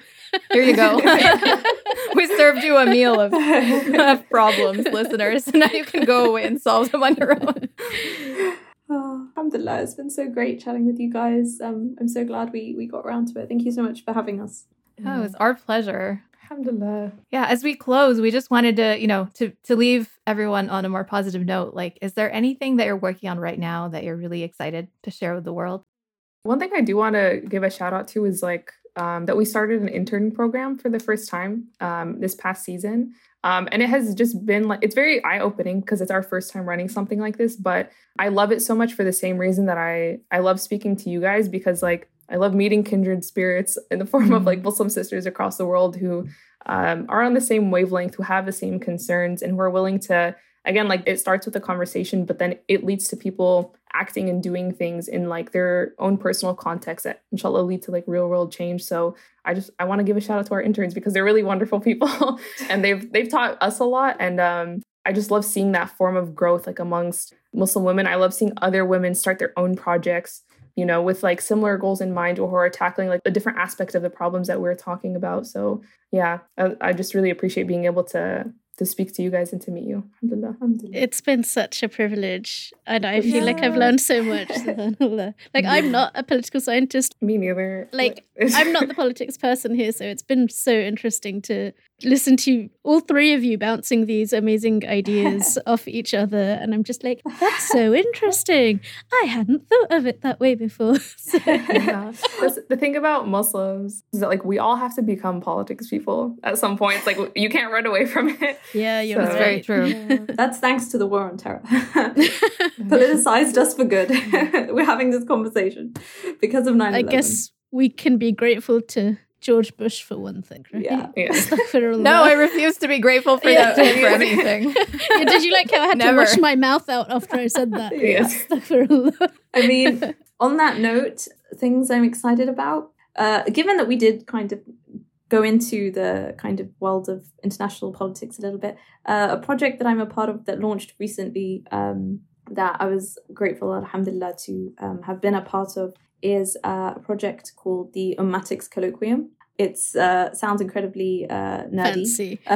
Here you go. we served you a meal of, of problems, listeners. Now you can go away and solve them on your own. Oh, alhamdulillah, it's been so great chatting with you guys. Um, I'm so glad we we got around to it. Thank you so much for having us. Oh, it's our pleasure. Alhamdulillah. Yeah, as we close, we just wanted to, you know, to to leave everyone on a more positive note. Like, is there anything that you're working on right now that you're really excited to share with the world? One thing I do want to give a shout out to is like um, that we started an intern program for the first time um, this past season. Um, and it has just been like, it's very eye opening because it's our first time running something like this. But I love it so much for the same reason that I, I love speaking to you guys because like I love meeting kindred spirits in the form of like Muslim sisters across the world who um, are on the same wavelength, who have the same concerns, and who are willing to, again, like it starts with a conversation, but then it leads to people acting and doing things in like their own personal context that inshallah lead to like real world change. So I just I want to give a shout out to our interns because they're really wonderful people and they've they've taught us a lot and um I just love seeing that form of growth like amongst Muslim women. I love seeing other women start their own projects, you know, with like similar goals in mind or who are tackling like a different aspect of the problems that we're talking about. So yeah, I, I just really appreciate being able to to speak to you guys and to meet you. Alhamdulillah. Alhamdulillah. It's been such a privilege, and I feel like I've learned so much. like I'm not a political scientist. Me neither. Like I'm not the politics person here, so it's been so interesting to listen to all three of you bouncing these amazing ideas off each other, and I'm just like, that's so interesting. I hadn't thought of it that way before. So, yeah. The thing about Muslims is that like we all have to become politics people at some point. It's like you can't run away from it. yeah, you're So- That's very right. true. That's thanks to the war on terror. Politicized us for good. We're having this conversation because of 9 I guess we can be grateful to George Bush for one thing, right? Yeah. Yeah. No, I refuse to be grateful for Yeah. that for anything. Yeah, did you like how I had Never. to wash my mouth out after I said that? Yes. I mean, on that note, things I'm excited about. Uh, given that we did kind of go into the kind of world of international politics a little bit, uh, a project that I'm a part of that launched recently um, that I was grateful, alhamdulillah, to um, have been a part of is a project called the Ummatics Colloquium. It uh, sounds incredibly uh, nerdy. Fancy.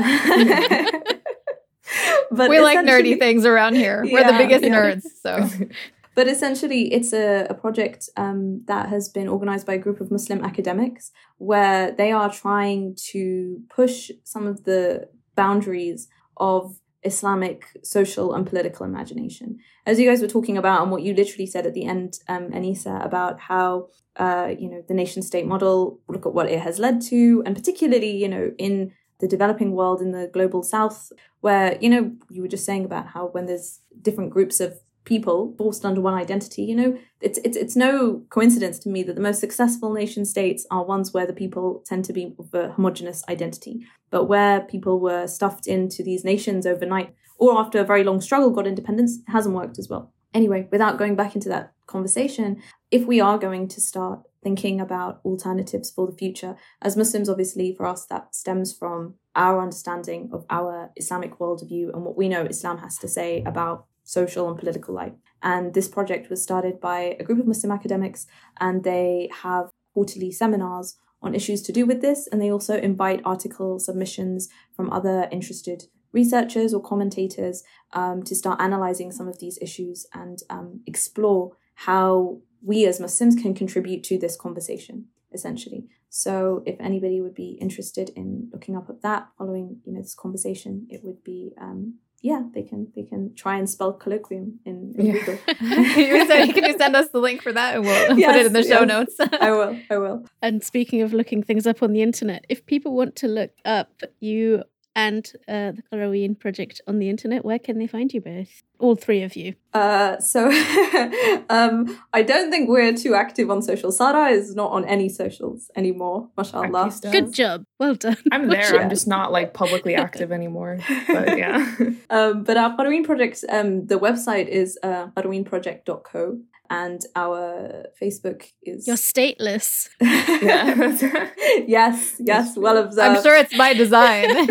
but we like nerdy things around here. We're the biggest yeah. nerds. So But essentially, it's a, a project um, that has been organized by a group of Muslim academics where they are trying to push some of the boundaries of Islamic social and political imagination. As you guys were talking about, and what you literally said at the end, um, Anissa, about how uh, you know the nation state model, look at what it has led to, and particularly you know in the developing world in the global south, where you know you were just saying about how when there's different groups of people forced under one identity you know? It's it's it's no coincidence to me that the most successful nation states are ones where the people tend to be of a homogenous identity but where people were stuffed into these nations overnight or after a very long struggle got independence hasn't worked as well. Anyway without going back into that conversation if we are going to start thinking about alternatives for the future as muslims obviously for us that stems from our understanding of our islamic worldview and what we know islam has to say about social and political life. And this project was started by a group of Muslim academics, and they have quarterly seminars on issues to do with this. And they also invite article submissions from other interested researchers or commentators um, to start analyzing some of these issues and um, explore how we as Muslims can contribute to this conversation, essentially. So, if anybody would be interested in looking up at that, following you know this conversation, it would be um, yeah, they can they can try and spell colloquium in, in Yeah. Google. can, you send, can you send us the link for that and we'll put it in the show yes. notes? I will. I will. And speaking of looking things up on the internet, if people want to look up you and uh, the Qarawiyyin project on the internet, where can they find you both? all three of you. Uh, so um, I don't think we're too active on social. Sarah is not on any socials anymore. Mashallah. Good job. Well done. I'm there. Yeah. I'm just not like publicly active anymore. But yeah. Um, but our Qarawiyyin project, um, the website is uh, qarawiyyinproject.co and our Facebook is. You're stateless. Yeah, yes, yes, well observed. I'm sure it's by design.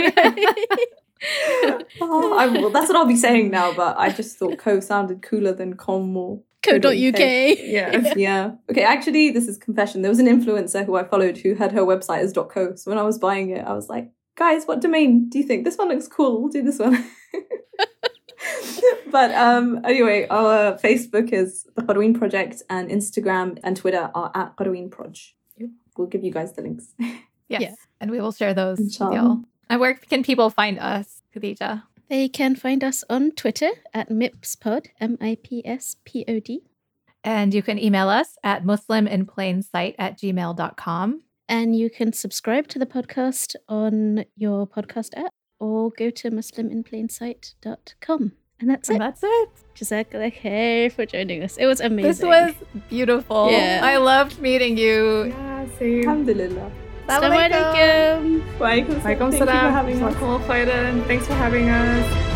Oh, I'm, well, that's what I'll be saying now, but I just thought co sounded cooler than com or Co.uk. yeah. Yeah. Okay, actually, this is confession. There was an influencer who I followed who had her website as .co. So when I was buying it, I was like, guys, what domain do you think? This one looks cool. We'll do this one. but um anyway, our Facebook is the Qarawiyyin Project and Instagram and Twitter are at Qarawiyyin Proj. We'll give you guys the links. yes. Yeah. And we will share those with y'all. And where can people find us, Khadija? They can find us on Twitter at MIPSPod, M I P S P O D. And you can email us at musliminplainsight at gmail.com. And you can subscribe to the podcast on your podcast app or go to musliminplainsight.com. And that's And it. that's it. Jazakallah khair for joining us. It was amazing. This was beautiful. Yeah. I loved meeting you. Yeah, same. Alhamdulillah. Assalamu alaikum. Walaikum Walaikum Thank you for having us. Thanks for having us.